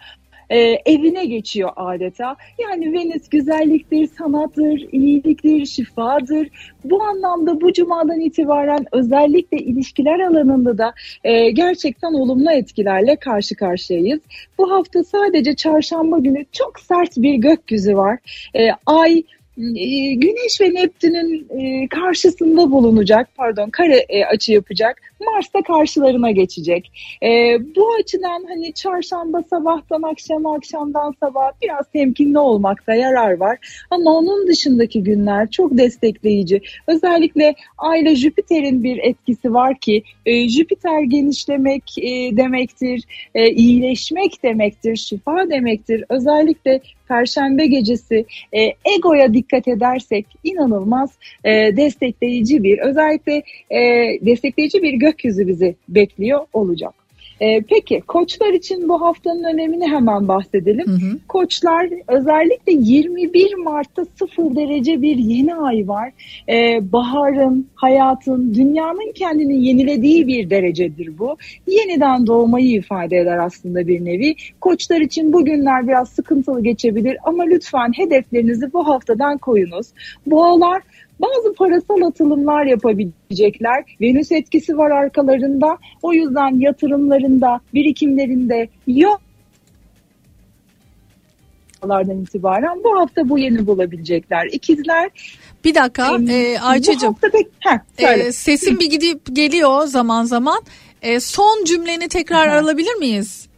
e, evine geçiyor adeta. Yani Venüs güzelliktir, sanattır, iyiliktir, şifadır. Bu anlamda bu cumadan itibaren özellikle ilişkiler alanında da e, gerçekten olumlu etkilerle karşı karşıyayız. Bu hafta sadece çarşamba günü çok sert bir gökyüzü var. E, ay Güneş ve Neptün'ün e, karşısında bulunacak, pardon kare e, açı yapacak. Mars da karşılarına geçecek. E, bu açıdan hani çarşamba sabahtan akşama, akşamdan sabah biraz temkinli olmakta yarar var. Ama onun dışındaki günler çok destekleyici. Özellikle Ay ile Jüpiter'in bir etkisi var ki e, Jüpiter genişlemek e, demektir, e, iyileşmek demektir, şifa demektir. Özellikle Perşembe gecesi e, egoya dikkat edersek inanılmaz e, destekleyici bir özellikle e, destekleyici bir gökyüzü bizi bekliyor olacak. E, peki koçlar için bu haftanın önemini hemen bahsedelim. Hı hı. Koçlar özellikle 21 Mart'ta sıfır derece bir yeni ay var. E, baharın, hayatın, dünyanın kendini yenilediği bir derecedir bu. Yeniden doğmayı ifade eder aslında bir nevi. Koçlar için bu günler biraz sıkıntılı geçebilir ama lütfen hedeflerinizi bu haftadan koyunuz. Boğalar bazı parasal atılımlar yapabilecekler. Venüs etkisi var arkalarında. O yüzden yatırımlarında, birikimlerinde yok lardan itibaren bu hafta bu yeni bulabilecekler. İkizler Bir dakika e, bu Ayça'cığım pek Heh, e, sesin bir gidip geliyor zaman zaman. E, son cümleni tekrar alabilir miyiz?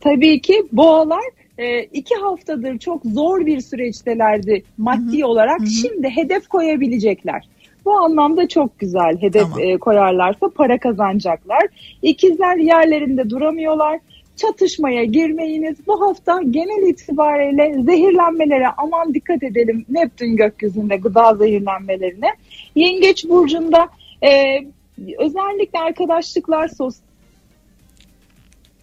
Tabii ki boğalar e, iki haftadır çok zor bir süreçtelerdi maddi olarak. Şimdi hedef koyabilecekler. Bu anlamda çok güzel hedef Tamam. e, koyarlarsa para kazanacaklar. İkizler yerlerinde duramıyorlar. Çatışmaya girmeyiniz. Bu hafta genel itibariyle zehirlenmelere aman dikkat edelim. Neptün gökyüzünde gıda zehirlenmelerine. Yengeç burcunda e, özellikle arkadaşlıklar, sosyal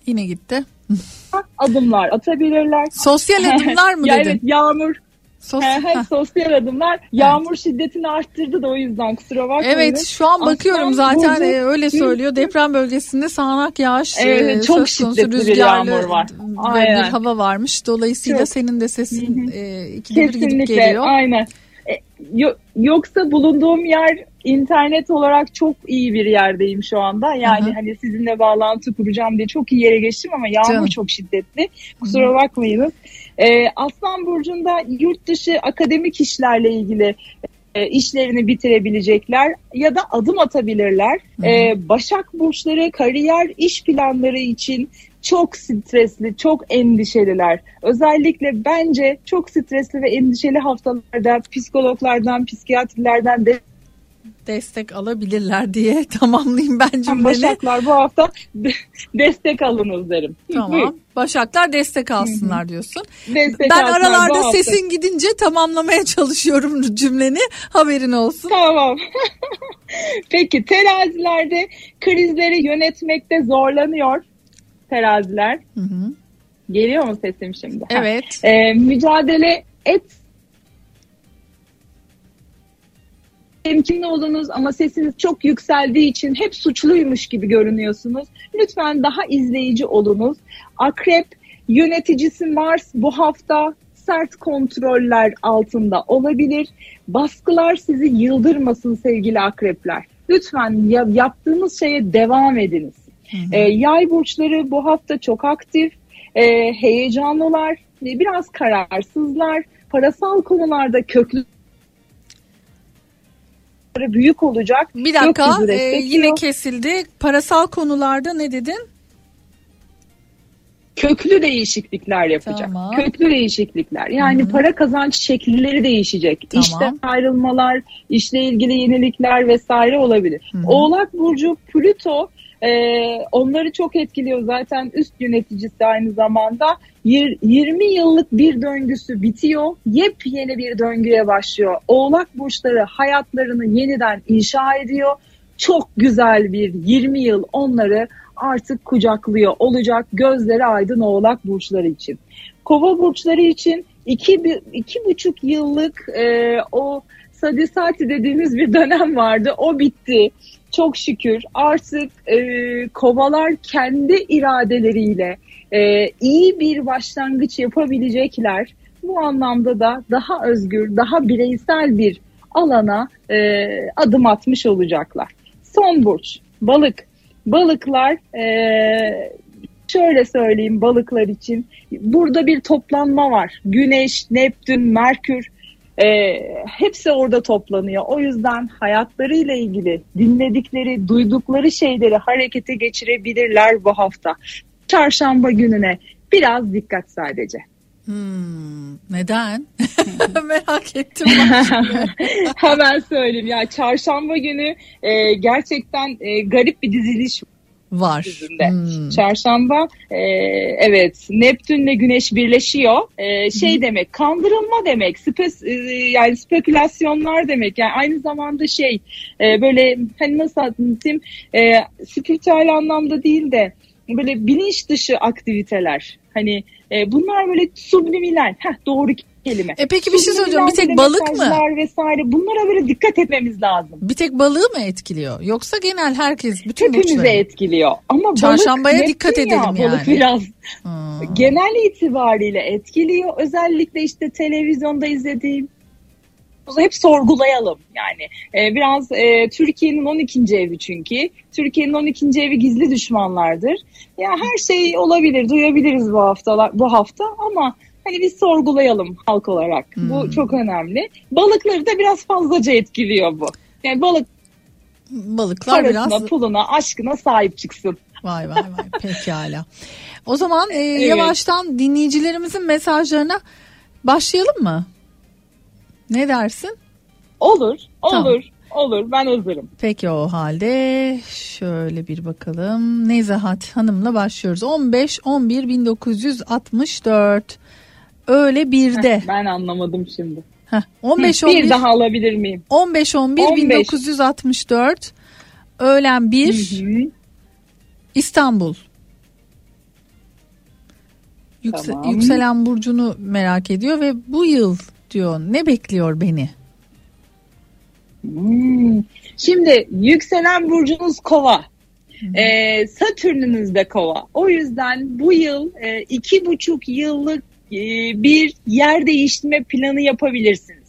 Yine gitti. (laughs) adımlar atabilirler. Sosyal (laughs) adımlar mı ya dedin? Evet yağmur. Sos- He, he, Heh. sosyal adımlar. Yağmur şiddetini arttırdı da o yüzden kusura bakmayın. Evet şu an bakıyorum Aslan zaten burcu- e, öyle söylüyor. Deprem bölgesinde sağanak yağış Evet, e, çok söz konusu şiddetli bir rüzgarlı yağmur var. Aynen. bir hava varmış. Dolayısıyla Çok. senin de sesin e, ikide bir gidip geliyor. aynen. E, yo- yoksa bulunduğum yer internet olarak çok iyi bir yerdeyim şu anda. Yani Hı hı. hani sizinle bağlantı kuracağım diye çok iyi yere geçtim ama yağmur Canım. çok şiddetli. Kusura bakmayınız. E, Aslan Burcu'nda yurt dışı akademik işlerle ilgili e, işlerini bitirebilecekler ya da adım atabilirler. E, Başak Burçları kariyer iş planları için çok stresli, çok endişeliler. Özellikle bence çok stresli ve endişeli haftalarda psikologlardan, psikiyatrilerden de Destek alabilirler diye (laughs) tamamlayayım ben cümleni. Başaklar bu hafta destek alınız derim. Tamam. Başaklar destek alsınlar diyorsun. Destek ben aralarda sesin gidince tamamlamaya (laughs) çalışıyorum cümleni. Haberin olsun. Tamam. (laughs) Peki terazilerde krizleri yönetmekte zorlanıyor teraziler. Hı hı. Geliyor mu sesim şimdi? Evet. Ee, mücadele et temkinli olunuz ama sesiniz çok yükseldiği için hep suçluymuş gibi görünüyorsunuz. Lütfen daha izleyici olunuz. Akrep yöneticisi Mars bu hafta sert kontroller altında olabilir. Baskılar sizi yıldırmasın sevgili akrepler. Lütfen ya- yaptığınız şeye devam ediniz. Ee, yay burçları bu hafta çok aktif, e, heyecanlılar, biraz kararsızlar. Parasal konularda köklü büyük olacak. Bir dakika e, yine kesildi. Parasal konularda ne dedin? köklü değişiklikler yapacak. Tamam. Köklü değişiklikler. Yani para kazanç şekilleri değişecek. Tamam. İşte ayrılmalar, işle ilgili yenilikler vesaire olabilir. Oğlak burcu Plüto e, onları çok etkiliyor zaten üst yöneticisi aynı zamanda. Yir- 20 yıllık bir döngüsü bitiyor. Yepyeni bir döngüye başlıyor. Oğlak burçları hayatlarını yeniden inşa ediyor. Çok güzel bir 20 yıl onları artık kucaklıyor olacak gözleri aydın oğlak burçları için. Kova burçları için iki, iki buçuk yıllık e, o sadisati dediğimiz bir dönem vardı. O bitti. Çok şükür artık e, kovalar kendi iradeleriyle e, iyi bir başlangıç yapabilecekler. Bu anlamda da daha özgür, daha bireysel bir alana e, adım atmış olacaklar. Son burç, balık. Balıklar e, şöyle söyleyeyim balıklar için. Burada bir toplanma var. Güneş, Neptün, Merkür e, hepsi orada toplanıyor. O yüzden hayatlarıyla ilgili dinledikleri, duydukları şeyleri harekete geçirebilirler bu hafta. Çarşamba gününe biraz dikkat sadece. Hmm, neden? (laughs) Merak ettim. (laughs) Hemen söyleyeyim ya çarşamba günü e, gerçekten e, garip bir diziliş Var. Hmm. Çarşamba e, evet Neptünle Güneş birleşiyor. E, şey demek kandırılma demek. Spes, e, yani spekülasyonlar demek. Yani aynı zamanda şey e, böyle hani nasıl anlatayım e, spiritüel anlamda değil de böyle bilinç dışı aktiviteler. Hani e, bunlar böyle subliminal. Heh, doğru kelime. E peki bir şey söyleyeceğim. Bir tek balık mı? Vesaire. Bunlara böyle dikkat etmemiz lazım. Bir tek balığı mı etkiliyor? Yoksa genel herkes bütün Hepimize burçları? etkiliyor. Ama Çarşambaya balık, dikkat ya, edelim Balık yani. biraz Hmm. genel itibariyle etkiliyor. Özellikle işte televizyonda izlediğim hep sorgulayalım yani. Ee, biraz e, Türkiye'nin 12. evi çünkü. Türkiye'nin 12. evi gizli düşmanlardır. Ya her şey olabilir, duyabiliriz bu haftalar bu hafta ama hani biz sorgulayalım halk olarak. Bu çok önemli. Balıkları da biraz fazlaca etkiliyor bu. Yani balık Balıklar parasına, biraz puluna, aşkına sahip çıksın. Vay vay vay (laughs) pekala. O zaman e, yavaştan dinleyicilerimizin mesajlarına başlayalım mı? Ne dersin? Olur, Tamam. olur, olur. Ben hazırım. Peki o halde şöyle bir bakalım. Nezahat Hanım'la başlıyoruz. 15 11 1964 öyle birde. Ben anlamadım şimdi. Heh, 15 bir 11 daha alabilir miyim? 15 11 15. 1964 öğlen 1 Hı. İstanbul. Yükse- Tamam. Yükselen burcunu merak ediyor ve bu yıl diyor ne bekliyor beni? Hmm. Şimdi yükselen burcunuz kova. Ee, Satürnünüz de kova. O yüzden bu yıl e, iki buçuk yıllık bir yer değiştirme planı yapabilirsiniz.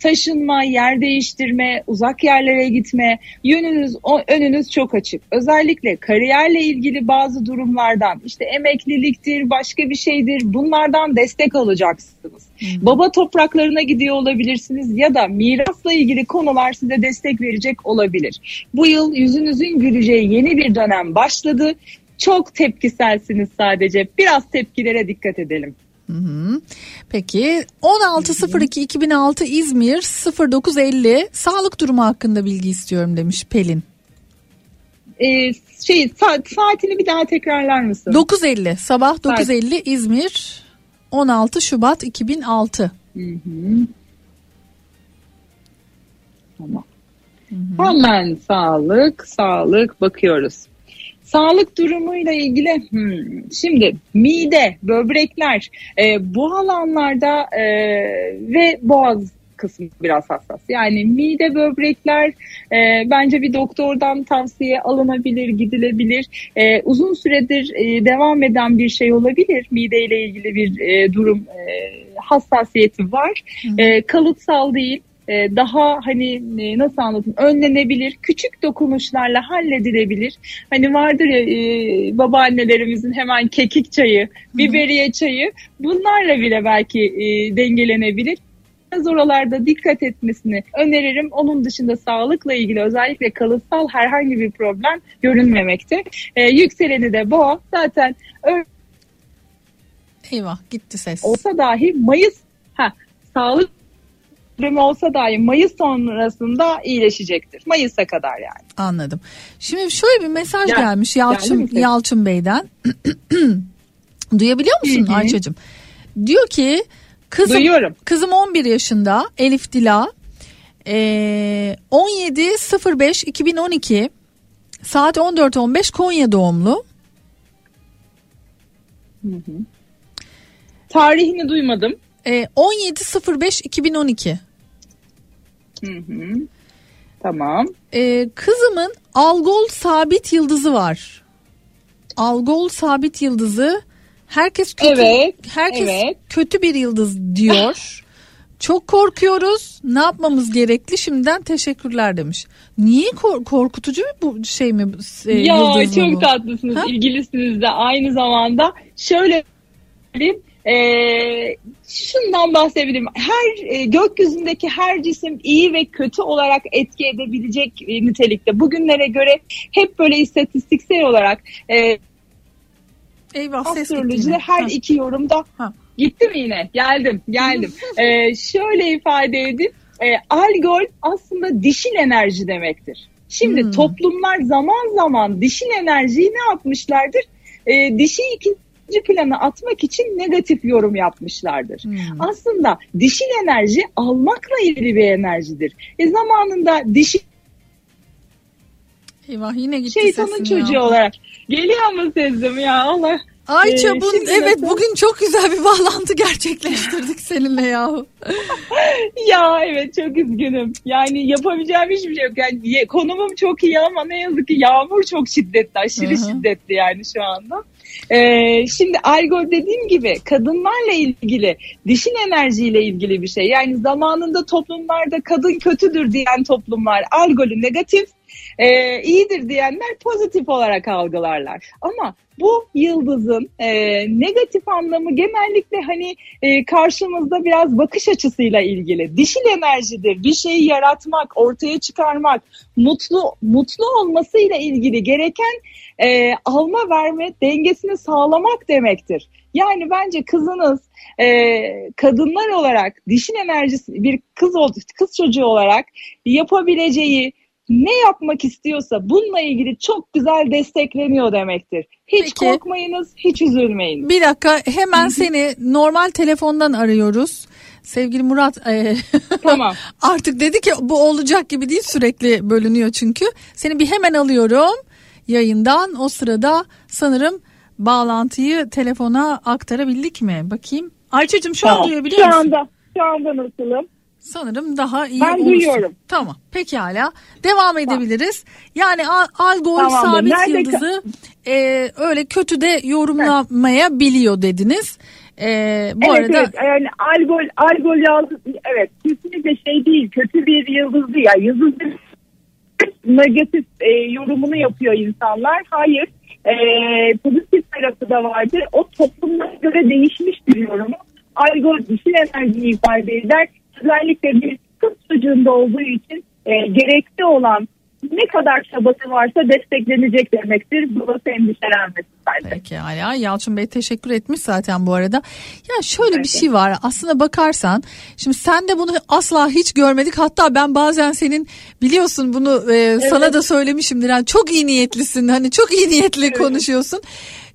Taşınma, yer değiştirme, uzak yerlere gitme, yönünüz, önünüz çok açık. Özellikle kariyerle ilgili bazı durumlardan, işte emekliliktir, başka bir şeydir, bunlardan destek alacaksınız. Baba topraklarına gidiyor olabilirsiniz ya da mirasla ilgili konular size destek verecek olabilir. Bu yıl yüzünüzün güleceği yeni bir dönem başladı. Çok tepkiselsiniz sadece. Biraz tepkilere dikkat edelim. Hı hı. Peki 16.02.2006 İzmir 09.50 sağlık durumu hakkında bilgi istiyorum demiş Pelin. Ee, şey saat, saatini bir daha tekrarlar mısın? 9.50 sabah 9.50 İzmir 16 Şubat 2006. Hı hı. Tamam. Hemen sağlık, sağlık bakıyoruz. Sağlık durumuyla ilgili hmm, şimdi mide, böbrekler e, bu alanlarda e, ve boğaz kısmı biraz hassas. Yani mide, böbrekler e, bence bir doktordan tavsiye alınabilir, gidilebilir. E, uzun süredir e, devam eden bir şey olabilir. Mide ile ilgili bir e, durum e, hassasiyeti var. E, kalıtsal değil daha hani e, nasıl anlatayım önlenebilir küçük dokunuşlarla halledilebilir hani vardır ya e, babaannelerimizin hemen kekik çayı biberiye çayı bunlarla bile belki e, dengelenebilir Biraz oralarda dikkat etmesini öneririm. Onun dışında sağlıkla ilgili özellikle kalıtsal herhangi bir problem görünmemekte. E, yükseleni de boğa. Zaten Eyvah gitti ses. olsa dahi Mayıs ha, sağlık problemi olsa dahi Mayıs sonrasında iyileşecektir. Mayıs'a kadar yani. Anladım. Şimdi şöyle bir mesaj Gel- gelmiş geldi mi Yalçın ses? Yalçın Bey'den. (clears throat) Duyabiliyor musun Hı hı. Ayça'cığım? Diyor ki kızım Duyuyorum. kızım 11 yaşında Elif Dila ee, 17.05 2012 saat 14.15 Konya doğumlu. Tarihini duymadım. Ee, 17.05 2012 Hı hı. Tamam. Ee, kızımın Algol sabit yıldızı var. Algol sabit yıldızı herkes kötü Evet, herkes evet. kötü bir yıldız diyor. (laughs) Çok korkuyoruz. Ne yapmamız gerekli? Şimdiden teşekkürler demiş. Niye kor- korkutucu bu şey mi? e, ya çok bu? tatlısınız. Ha? ilgilisiniz de aynı zamanda. Şöyle söyleyeyim. Ee, şundan bahsedebilirim. Her e, gökyüzündeki her cisim iyi ve kötü olarak etki edebilecek e, nitelikte. Bugünlere göre hep böyle istatistiksel olarak e, Eyvah astrolojide her Ha. iki yorumda Ha. gitti mi yine? Geldim, geldim. Ee, (laughs) şöyle ifade edeyim. Ee, algol aslında dişil enerji demektir. Şimdi Hmm. toplumlar zaman zaman dişil enerjiyi ne yapmışlardır? Ee, dişi ikinci plana atmak için negatif yorum yapmışlardır. Hmm. Aslında dişil enerji almakla ilgili bir enerjidir. E zamanında dişi Eyvah yine gitti şeytanın çocuğu ya. olarak geliyor mu sezdim ya Allah. Ayça Ee, evet mesela- bugün çok güzel bir bağlantı gerçekleştirdik seninle yahu. (laughs) Ya evet çok üzgünüm. Yani yapabileceğim hiçbir şey yok. Yani konumum çok iyi ama ne yazık ki yağmur çok şiddetli, aşırı Hı hı. şiddetli yani şu anda. Ee, şimdi algol dediğim gibi kadınlarla ilgili, dişin enerjiyle ilgili bir şey. Yani zamanında toplumlarda kadın kötüdür diyen toplumlar algolü negatif, e, iyidir diyenler pozitif olarak algılarlar. Ama bu yıldızın e, negatif anlamı genellikle hani e, karşımızda biraz bakış açısıyla ilgili. Dişil enerjidir. Bir şeyi yaratmak, ortaya çıkarmak, mutlu mutlu olmasıyla ilgili gereken e, alma verme dengesini sağlamak demektir. Yani bence kızınız e, kadınlar olarak dişil enerjisi bir kız oldu, kız çocuğu olarak yapabileceği ne yapmak istiyorsa bununla ilgili çok güzel destekleniyor demektir. Hiç Peki. korkmayınız, hiç üzülmeyin. Bir dakika hemen seni normal telefondan arıyoruz. Sevgili Murat e, Tamam. (laughs) artık dedi ki bu olacak gibi değil sürekli bölünüyor çünkü. Seni bir hemen alıyorum yayından o sırada sanırım bağlantıyı telefona aktarabildik mi? Bakayım. Ayça'cığım şu an Tamam. duyabiliyor Şu musun? anda, şu anda nasılım? Sanırım daha iyi Ben olursun. duyuyorum. Tamam pekala devam edebiliriz. Yani Al- Algol Tamamdır. sabit Nerede yıldızı e, öyle kötü de yorumlamayabiliyor dediniz. E, bu evet arada evet yani algol algol yıldız evet kesinlikle şey değil kötü bir yıldız değil yani yıldız negatif e, yorumunu yapıyor insanlar. Hayır e, pozitif tarafı da vardır. O toplumlara göre değişmiş bir yorumu algol dişil enerjiyi ifade eder. Özellikle bir kız çocuğunda olduğu için e, gerekli olan ne kadar çabası varsa desteklenecek demektir. Burası endişelenmesin bence. Pekala Yalçın Bey teşekkür etmiş zaten bu arada. Ya şöyle bir şey var aslına bakarsan şimdi sen de bunu asla hiç görmedik hatta ben bazen senin biliyorsun bunu e, sana da söylemişimdir yani çok iyi niyetlisin hani çok iyi niyetli konuşuyorsun.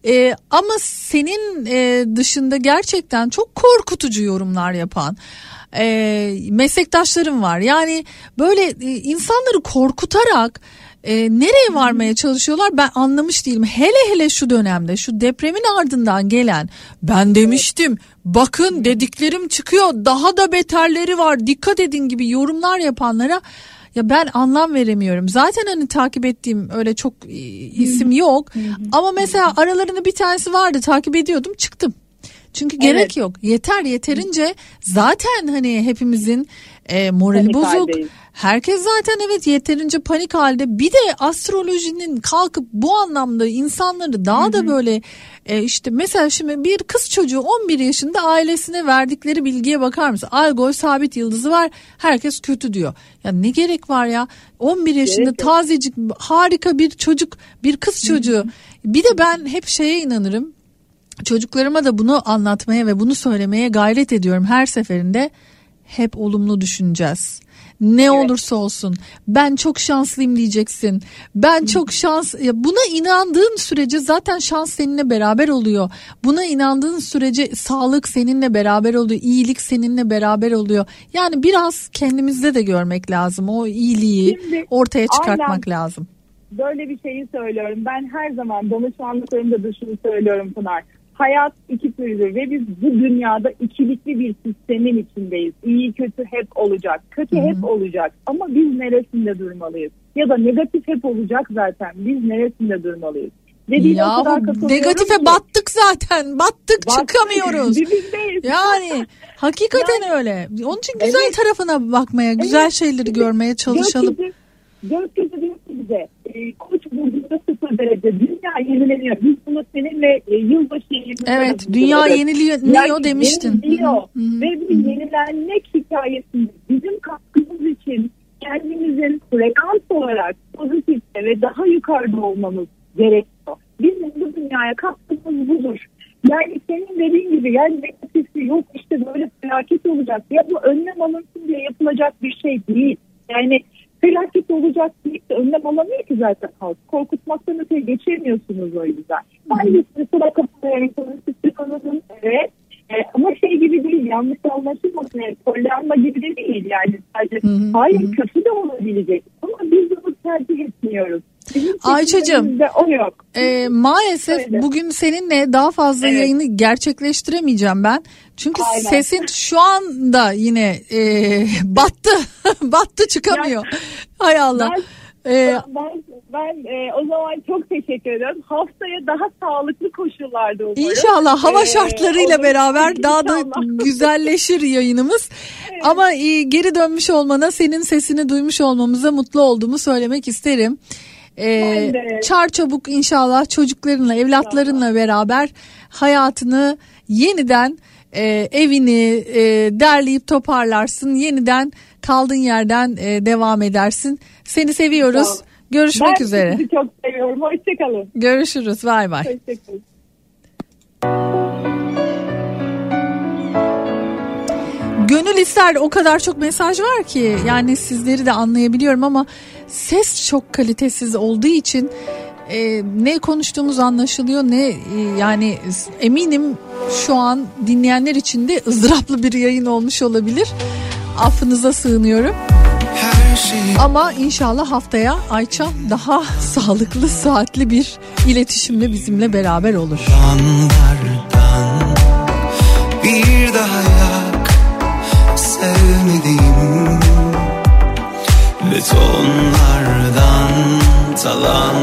E, ama senin e, dışında gerçekten çok korkutucu yorumlar yapan e, meslektaşlarım var. Yani böyle e, insanları korkutarak e, nereye varmaya çalışıyorlar ben anlamış değilim. Hele hele şu dönemde şu depremin ardından gelen ben demiştim bakın dediklerim çıkıyor daha da beterleri var dikkat edin gibi yorumlar yapanlara ya ben anlam veremiyorum. Zaten hani takip ettiğim öyle çok e, isim yok. Ama mesela aralarında bir tanesi vardı takip ediyordum çıktım. Çünkü gerek Evet. yok. Yeter yeterince zaten hani hepimizin e, morali Panik bozuk. haldeyiz. Herkes zaten evet yeterince panik halde. Bir de astrolojinin kalkıp bu anlamda insanları daha da böyle e, işte mesela şimdi bir kız çocuğu 11 yaşında ailesine verdikleri bilgiye bakar mısın? Algol sabit yıldızı var. Herkes kötü diyor. Ya ne gerek var ya? 11 yaşında Gerek tazecik harika bir çocuk, bir kız çocuğu. Bir de ben hep şeye inanırım çocuklarıma da bunu anlatmaya ve bunu söylemeye gayret ediyorum her seferinde. Hep olumlu düşüneceğiz. Ne olursa olsun ben çok şanslıyım diyeceksin. Ben çok şans buna inandığın sürece zaten şans seninle beraber oluyor. Buna inandığın sürece sağlık seninle beraber oluyor. iyilik seninle beraber oluyor. Yani biraz kendimizde de görmek lazım. O iyiliği Şimdi, ortaya çıkartmak aynen. lazım. böyle bir şeyi söylüyorum. Ben her zaman danışmanlıklarımda da şunu söylüyorum Pınar. Hayat iki türlü ve biz bu dünyada ikilikli bir sistemin içindeyiz. İyi kötü hep olacak. Kötü hep olacak. Ama biz neresinde durmalıyız? Ya da negatif hep olacak zaten. Biz neresinde durmalıyız? Dediğine Ya negatife ki. battık zaten. Battık Battık. çıkamıyoruz. Yani (laughs) hakikaten öyle. Onun için güzel Evet. tarafına bakmaya, güzel Evet. şeyleri görmeye çalışalım. Gökyüzü, gökyüzü diyor ki bize e, koç burcunda derece dünya yenileniyor. Biz bunu seninle e, yılbaşı yayınında Evet, dünya yeniliyor Yani demiştin. Yeniliyor. Hı. Ve bu yenilenmek hikayesinde bizim katkımız için kendimizin frekans olarak pozitifte ve daha yukarıda olmamız gerekiyor. Bizim bu dünyaya katkımız budur. Yani senin dediğin gibi yani negatifi yok işte böyle felaket olacak. Ya bu önlem alınsın diye yapılacak bir şey değil. Yani felaket olacak diye önlem alamıyor ki zaten halk. Korkutmaktan öteye geçemiyorsunuz o yüzden. Sizi sıra kapıyorum. Sizi tanıdım. Evet. E, ama şey gibi değil yanlış anlaşılmasın. Yani Pollyanna gibi de değil yani sadece. Hayır kötü de olabilecek. Ama biz bunu tercih etmiyoruz. Ayça'cığım. seçimlerimizde o yok. Ee, maalesef Öyle. bugün seninle daha fazla Evet. yayını gerçekleştiremeyeceğim ben. Çünkü Aynen. sesin şu anda yine e, (laughs) battı. (laughs) battı çıkamıyor. Hay Allah. Ben- Ee, Ben, ben e, o zaman çok teşekkür ederim. Haftaya daha sağlıklı koşullarda umarım. İnşallah hava Ee, şartlarıyla olur. beraber daha da (laughs) güzelleşir yayınımız. Ama e, geri dönmüş olmana, senin sesini duymuş olmamıza mutlu olduğumu söylemek isterim. Ee, çar çabuk inşallah çocuklarınla, evlatlarınla beraber hayatını yeniden e, evini e, derleyip toparlarsın. Yeniden kaldığın yerden e, devam edersin. Seni seviyoruz. Görüşmek ben üzere. sizi çok seviyorum. Hoşçakalın. Görüşürüz. Bay bay. Hoşçakalın. Gönül ister o kadar çok mesaj var ki yani sizleri de anlayabiliyorum ama ses çok kalitesiz olduğu için e, ne konuştuğumuz anlaşılıyor ne e, yani eminim şu an dinleyenler için de ızdıraplı bir yayın olmuş olabilir. Affınıza sığınıyorum. Ama inşallah haftaya Ayça daha (laughs) sağlıklı, saatli bir iletişimle bizimle beraber olur. anlardan talanlardan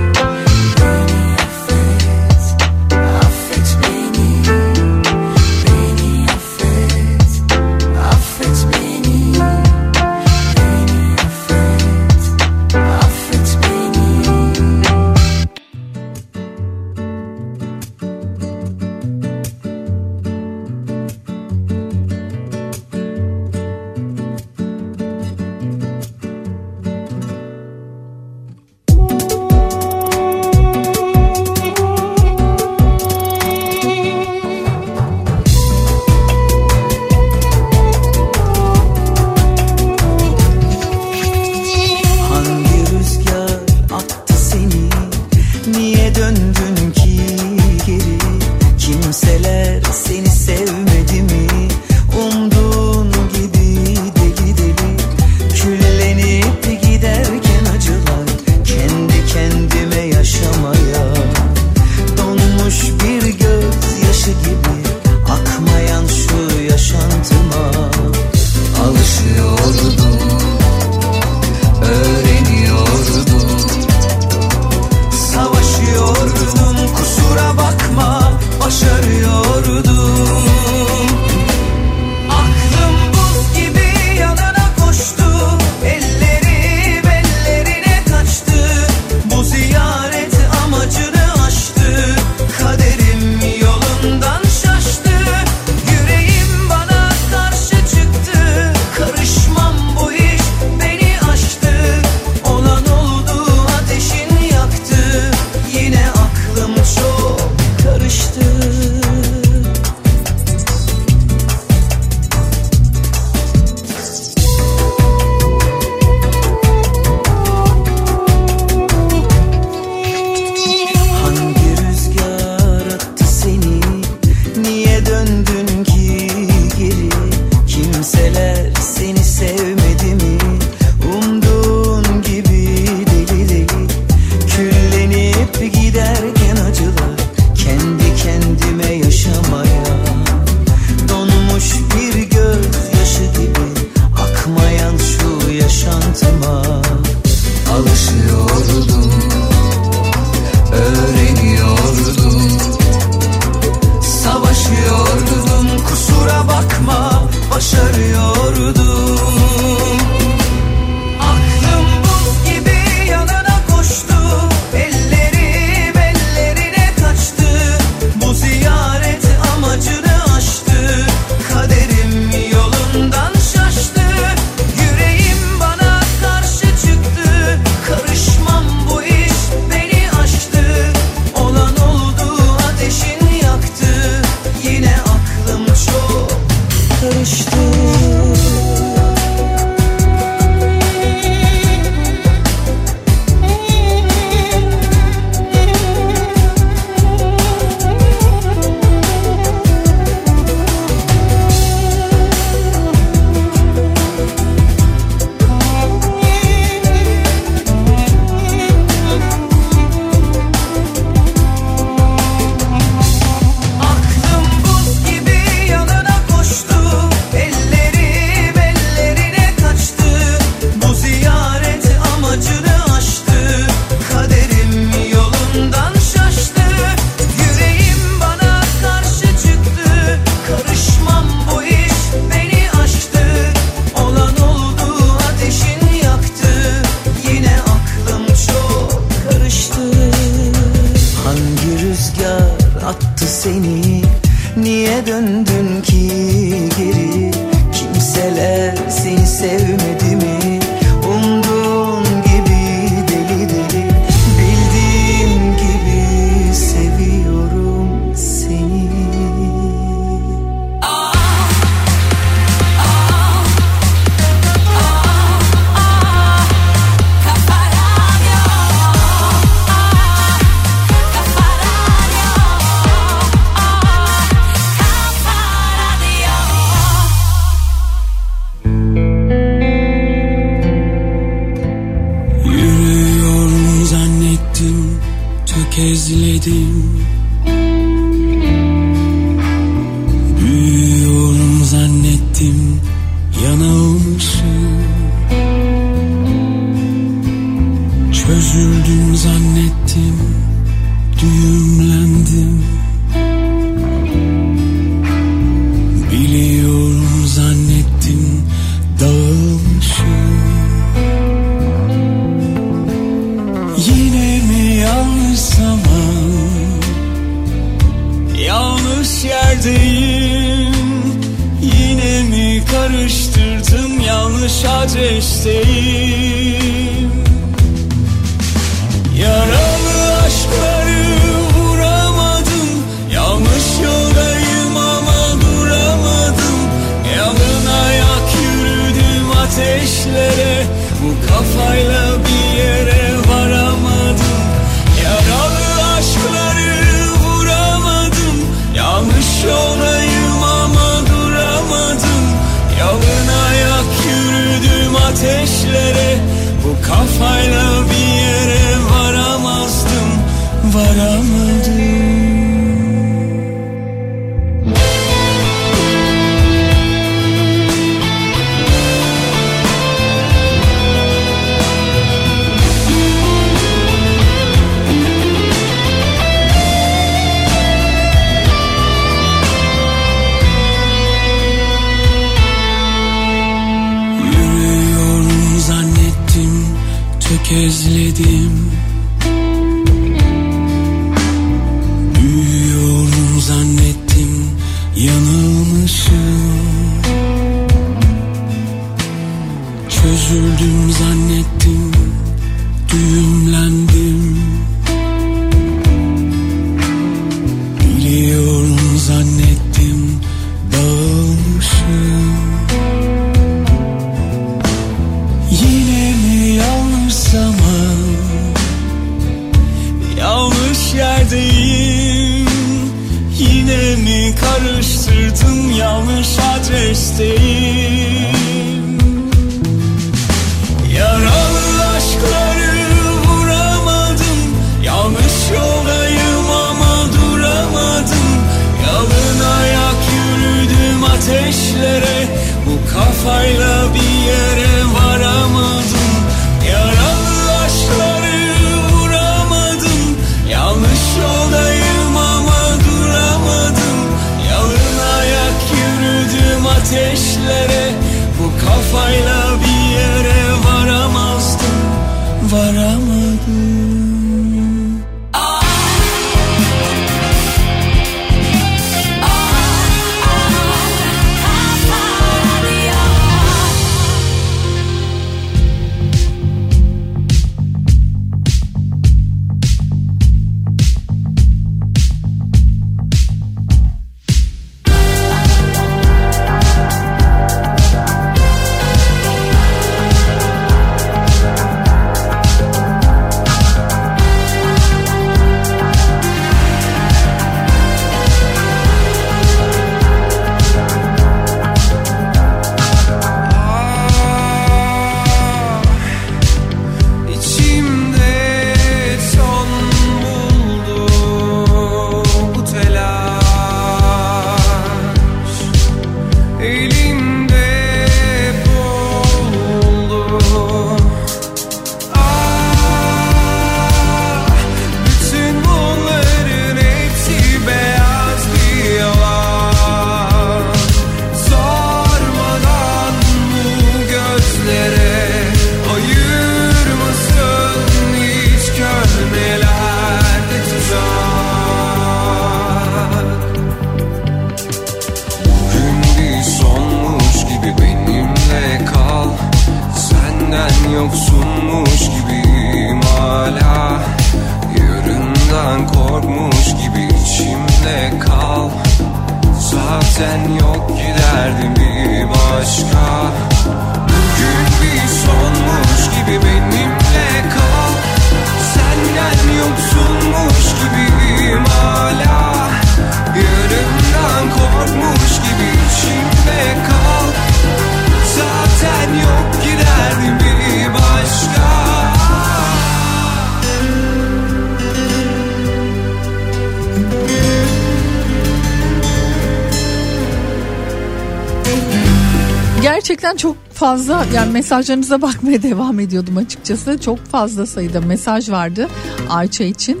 fazla yani mesajlarınıza bakmaya (laughs) devam ediyordum açıkçası. Çok fazla sayıda mesaj vardı Ayça için.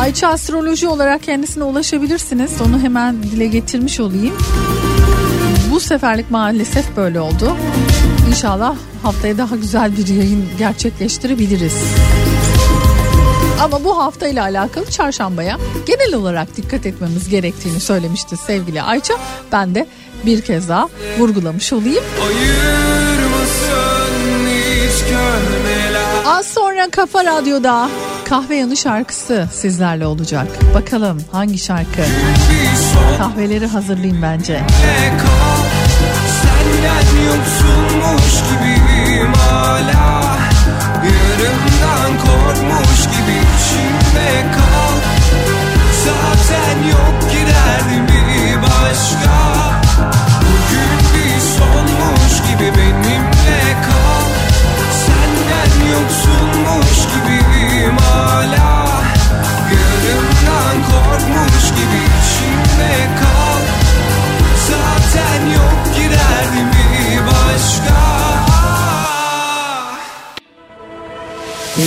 Ayça astroloji olarak kendisine ulaşabilirsiniz. Onu hemen dile getirmiş olayım. Bu seferlik maalesef böyle oldu. İnşallah haftaya daha güzel bir yayın gerçekleştirebiliriz. Ama bu hafta ile alakalı çarşambaya genel olarak dikkat etmemiz gerektiğini söylemişti sevgili Ayça. Ben de bir kez daha vurgulamış olayım. Az sonra Kafa Radyo'da kahve yanı şarkısı sizlerle olacak. Bakalım hangi şarkı? Kahveleri hazırlayayım bence. Senden yoksunmuş gibiyim hala Yarımdan korkmuş gibi içimde kal Zaten yok giderdim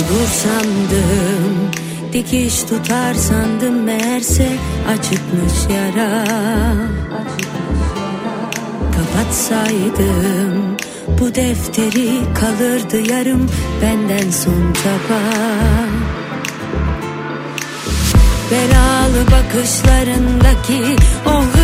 Dur sandım Dikiş tutar sandım meğerse acıtmış yara. Kapatsaydım bu defteri kalırdı yarım benden son çaba Belalı bakışlarındaki o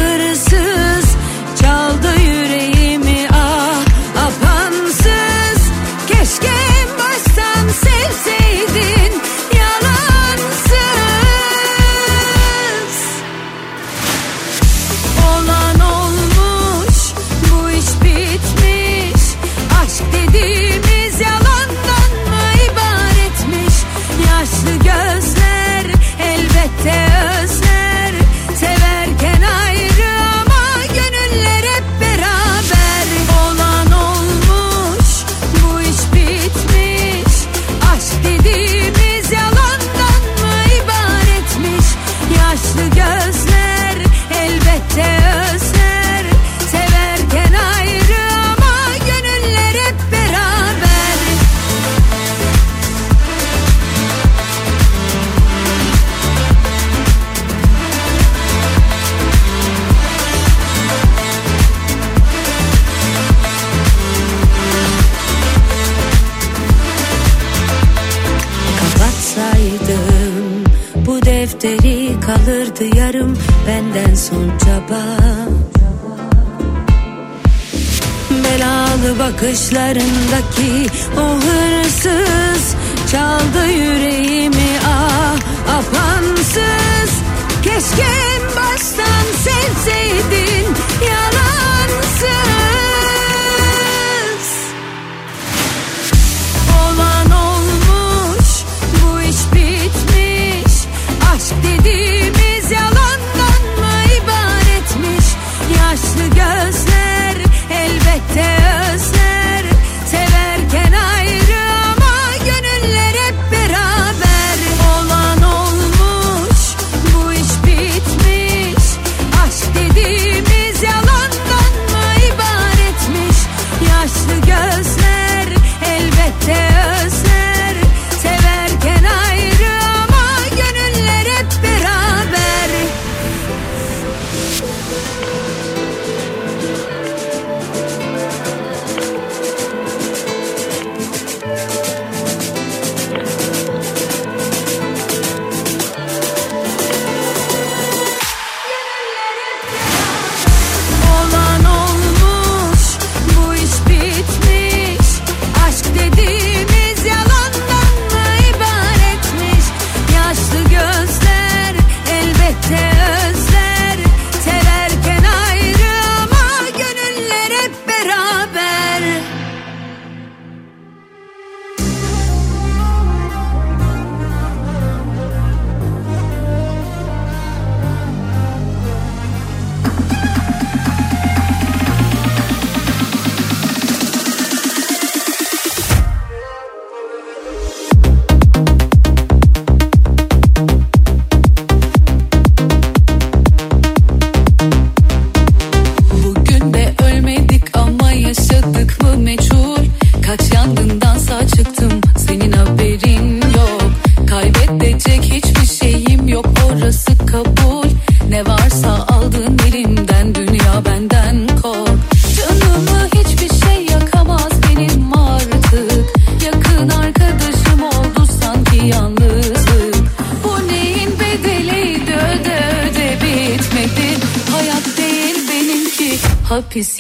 bakışlarındaki o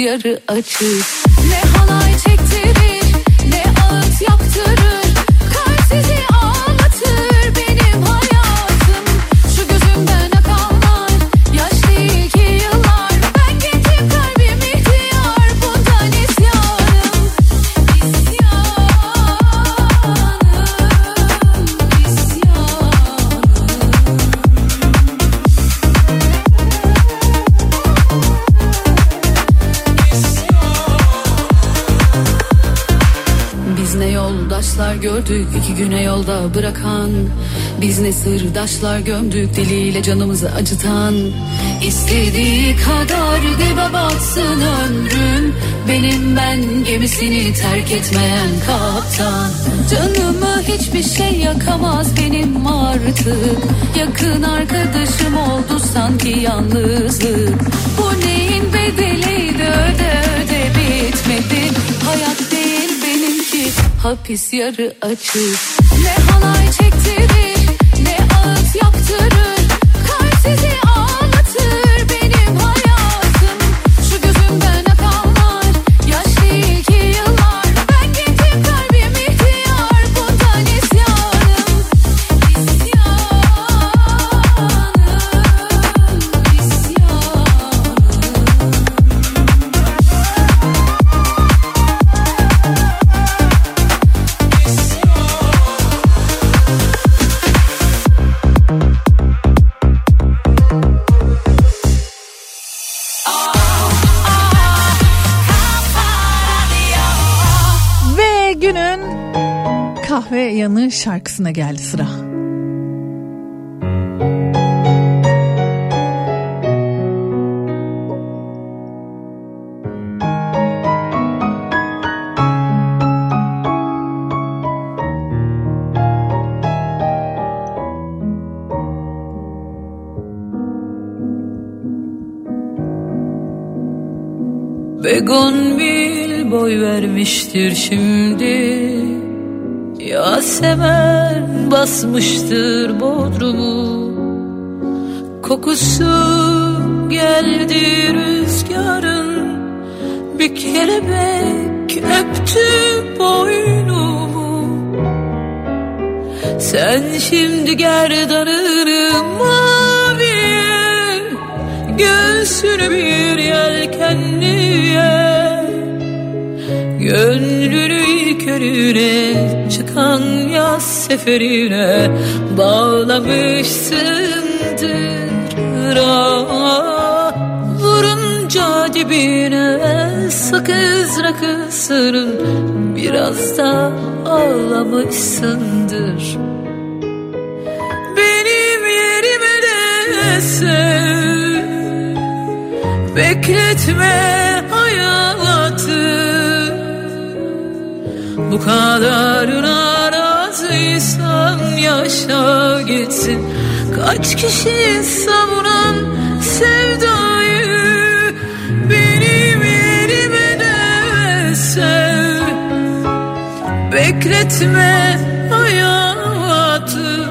yarı açık. Ne hala döktük iki güne yolda bırakan. Biz ne sırdaşlar gömdük diliyle canımızı acıtan. İstediği kadar dibe batsın ömrüm Benim ben gemisini terk etmeyen kaptan. Canımı hiçbir şey yakamaz benim artık. Yakın arkadaşım oldu sanki yalnızlık. Bu neyin bedeliydi öde öde bitmedi. Hayat hapis yarı açık. Ne halay çektirir şarkısına geldi sıra. Begon bil boy vermiştir şimdi semen basmıştır bodrumu. Kokusu geldi rüzgarın Bir kelebek öptü boynumu. Sen şimdi gerdanını maviye Göğsünü bir yelkenliye Gönlünü körüne seferine bağlamışsındır ah, Vurunca dibine sakız rakısının biraz da ağlamışsındır. Benim yerime de sev Bekletme hayatı. Bu kadarına yaşa gitsin. Kaç kişi savunan sevdayı Benim yerime de sev Bekletme hayatı.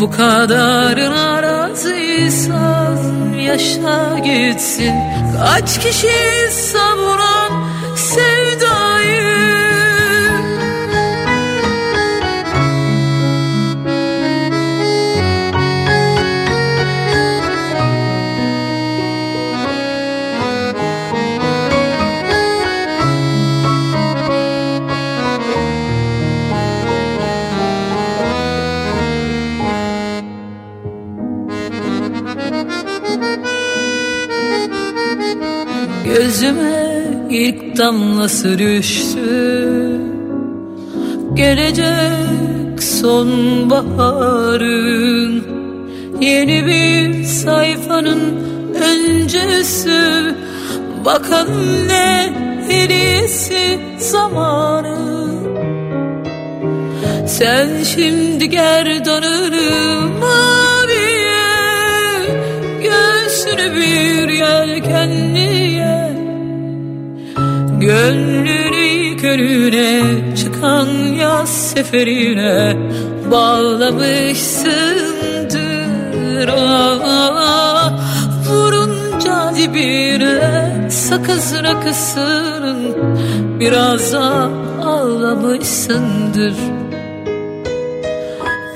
Bu kadarına razıysan yaşa gitsin. Kaç kişi savunan Gözüme ilk damlası düştü Gelecek sonbaharın Yeni bir sayfanın öncesi. Bakalım ne hediyesi zamanı. Sen şimdi gerdanını Gönlünü körüne çıkan yaz seferine. Bağlamışsındır ah, Vurunca dibine. Sakız rakısının biraz da ağlamışsındır.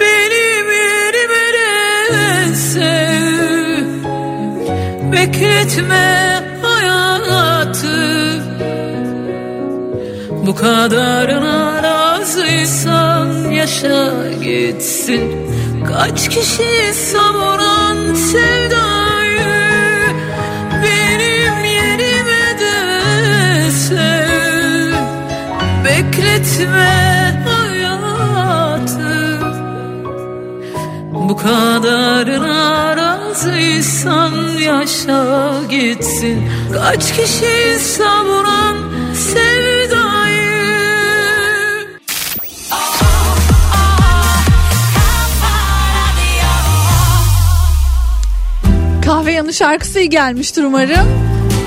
Benim yerime sev Bekletme hayatı bu kadarına razıysan yaşa gitsin. Kaç kişi savuran sevdayı Benim yerime de sev Bekletme hayatı. Bu kadarına razıysan yaşa gitsin. Kaç kişi savuran Yanı şarkısı iyi gelmiştir umarım.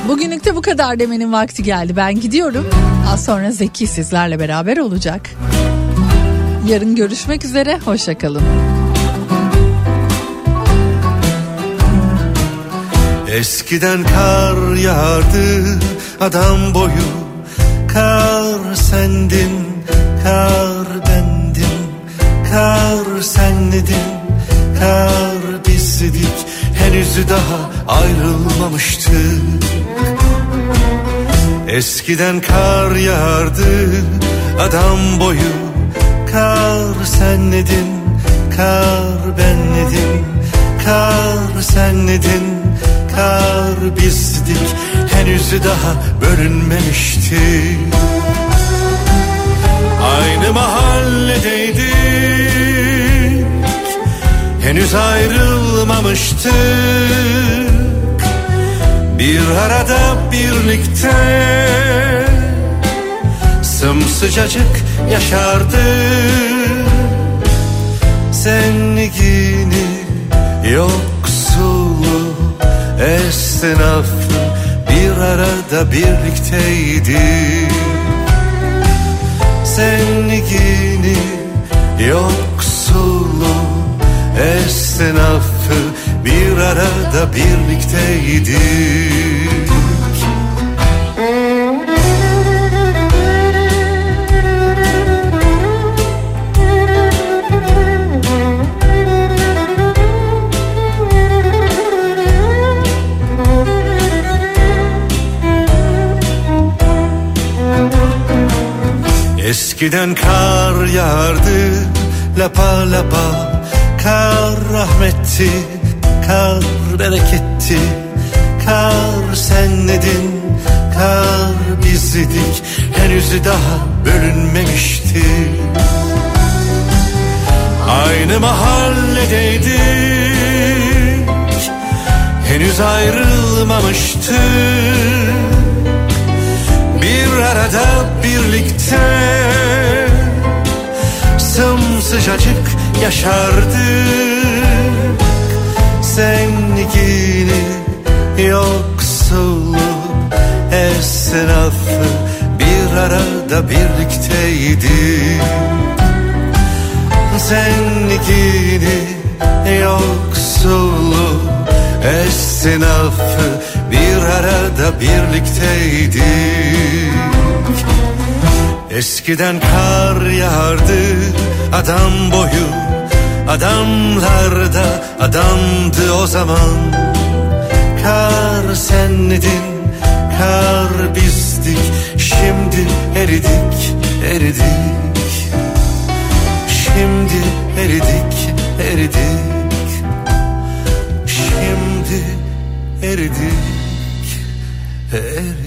Bugünlük de bu kadar demenin vakti geldi. Ben gidiyorum. Az sonra Zeki sizlerle beraber olacak. Yarın görüşmek üzere. Hoşçakalın. Eskiden kar yağardı adam boyu Kar sendin, kar bendim Kar senledin, kar bizdik Henüz daha ayrılmamıştık Eskiden kar yağardı adam boyu Kar senledin, kar benledim Kar senledin, kar bizdik. Henüz daha bölünmemiştik Aynı mahalledeydik Henüz ayrılmamıştık Bir arada birlikte Sımsıcacık yaşardık Zengini yoksulu esnafı Bir arada birlikteydik Zengini yoksulu esnafı affı bir arada birlikteydik Eskiden kar yağardı lapa lapa Kar rahmetti, kar bereketti Kar senledin, kar bizdik Henüz daha bölünmemişti. Aynı mahalledeydik Henüz ayrılmamıştık bir arada birlikte Sımsıcacık yaşardık. Zengini yoksullu esnafı Bir arada birlikteydik Zengini yoksullu esnafı bir arada birlikteydik Eskiden kar yağardı adam boyu Adamlarda adamdı o zaman. Kar senledin, kar bizdik Şimdi eridik, eridik. Şimdi eridik, eridik. Şimdi eridik, eridik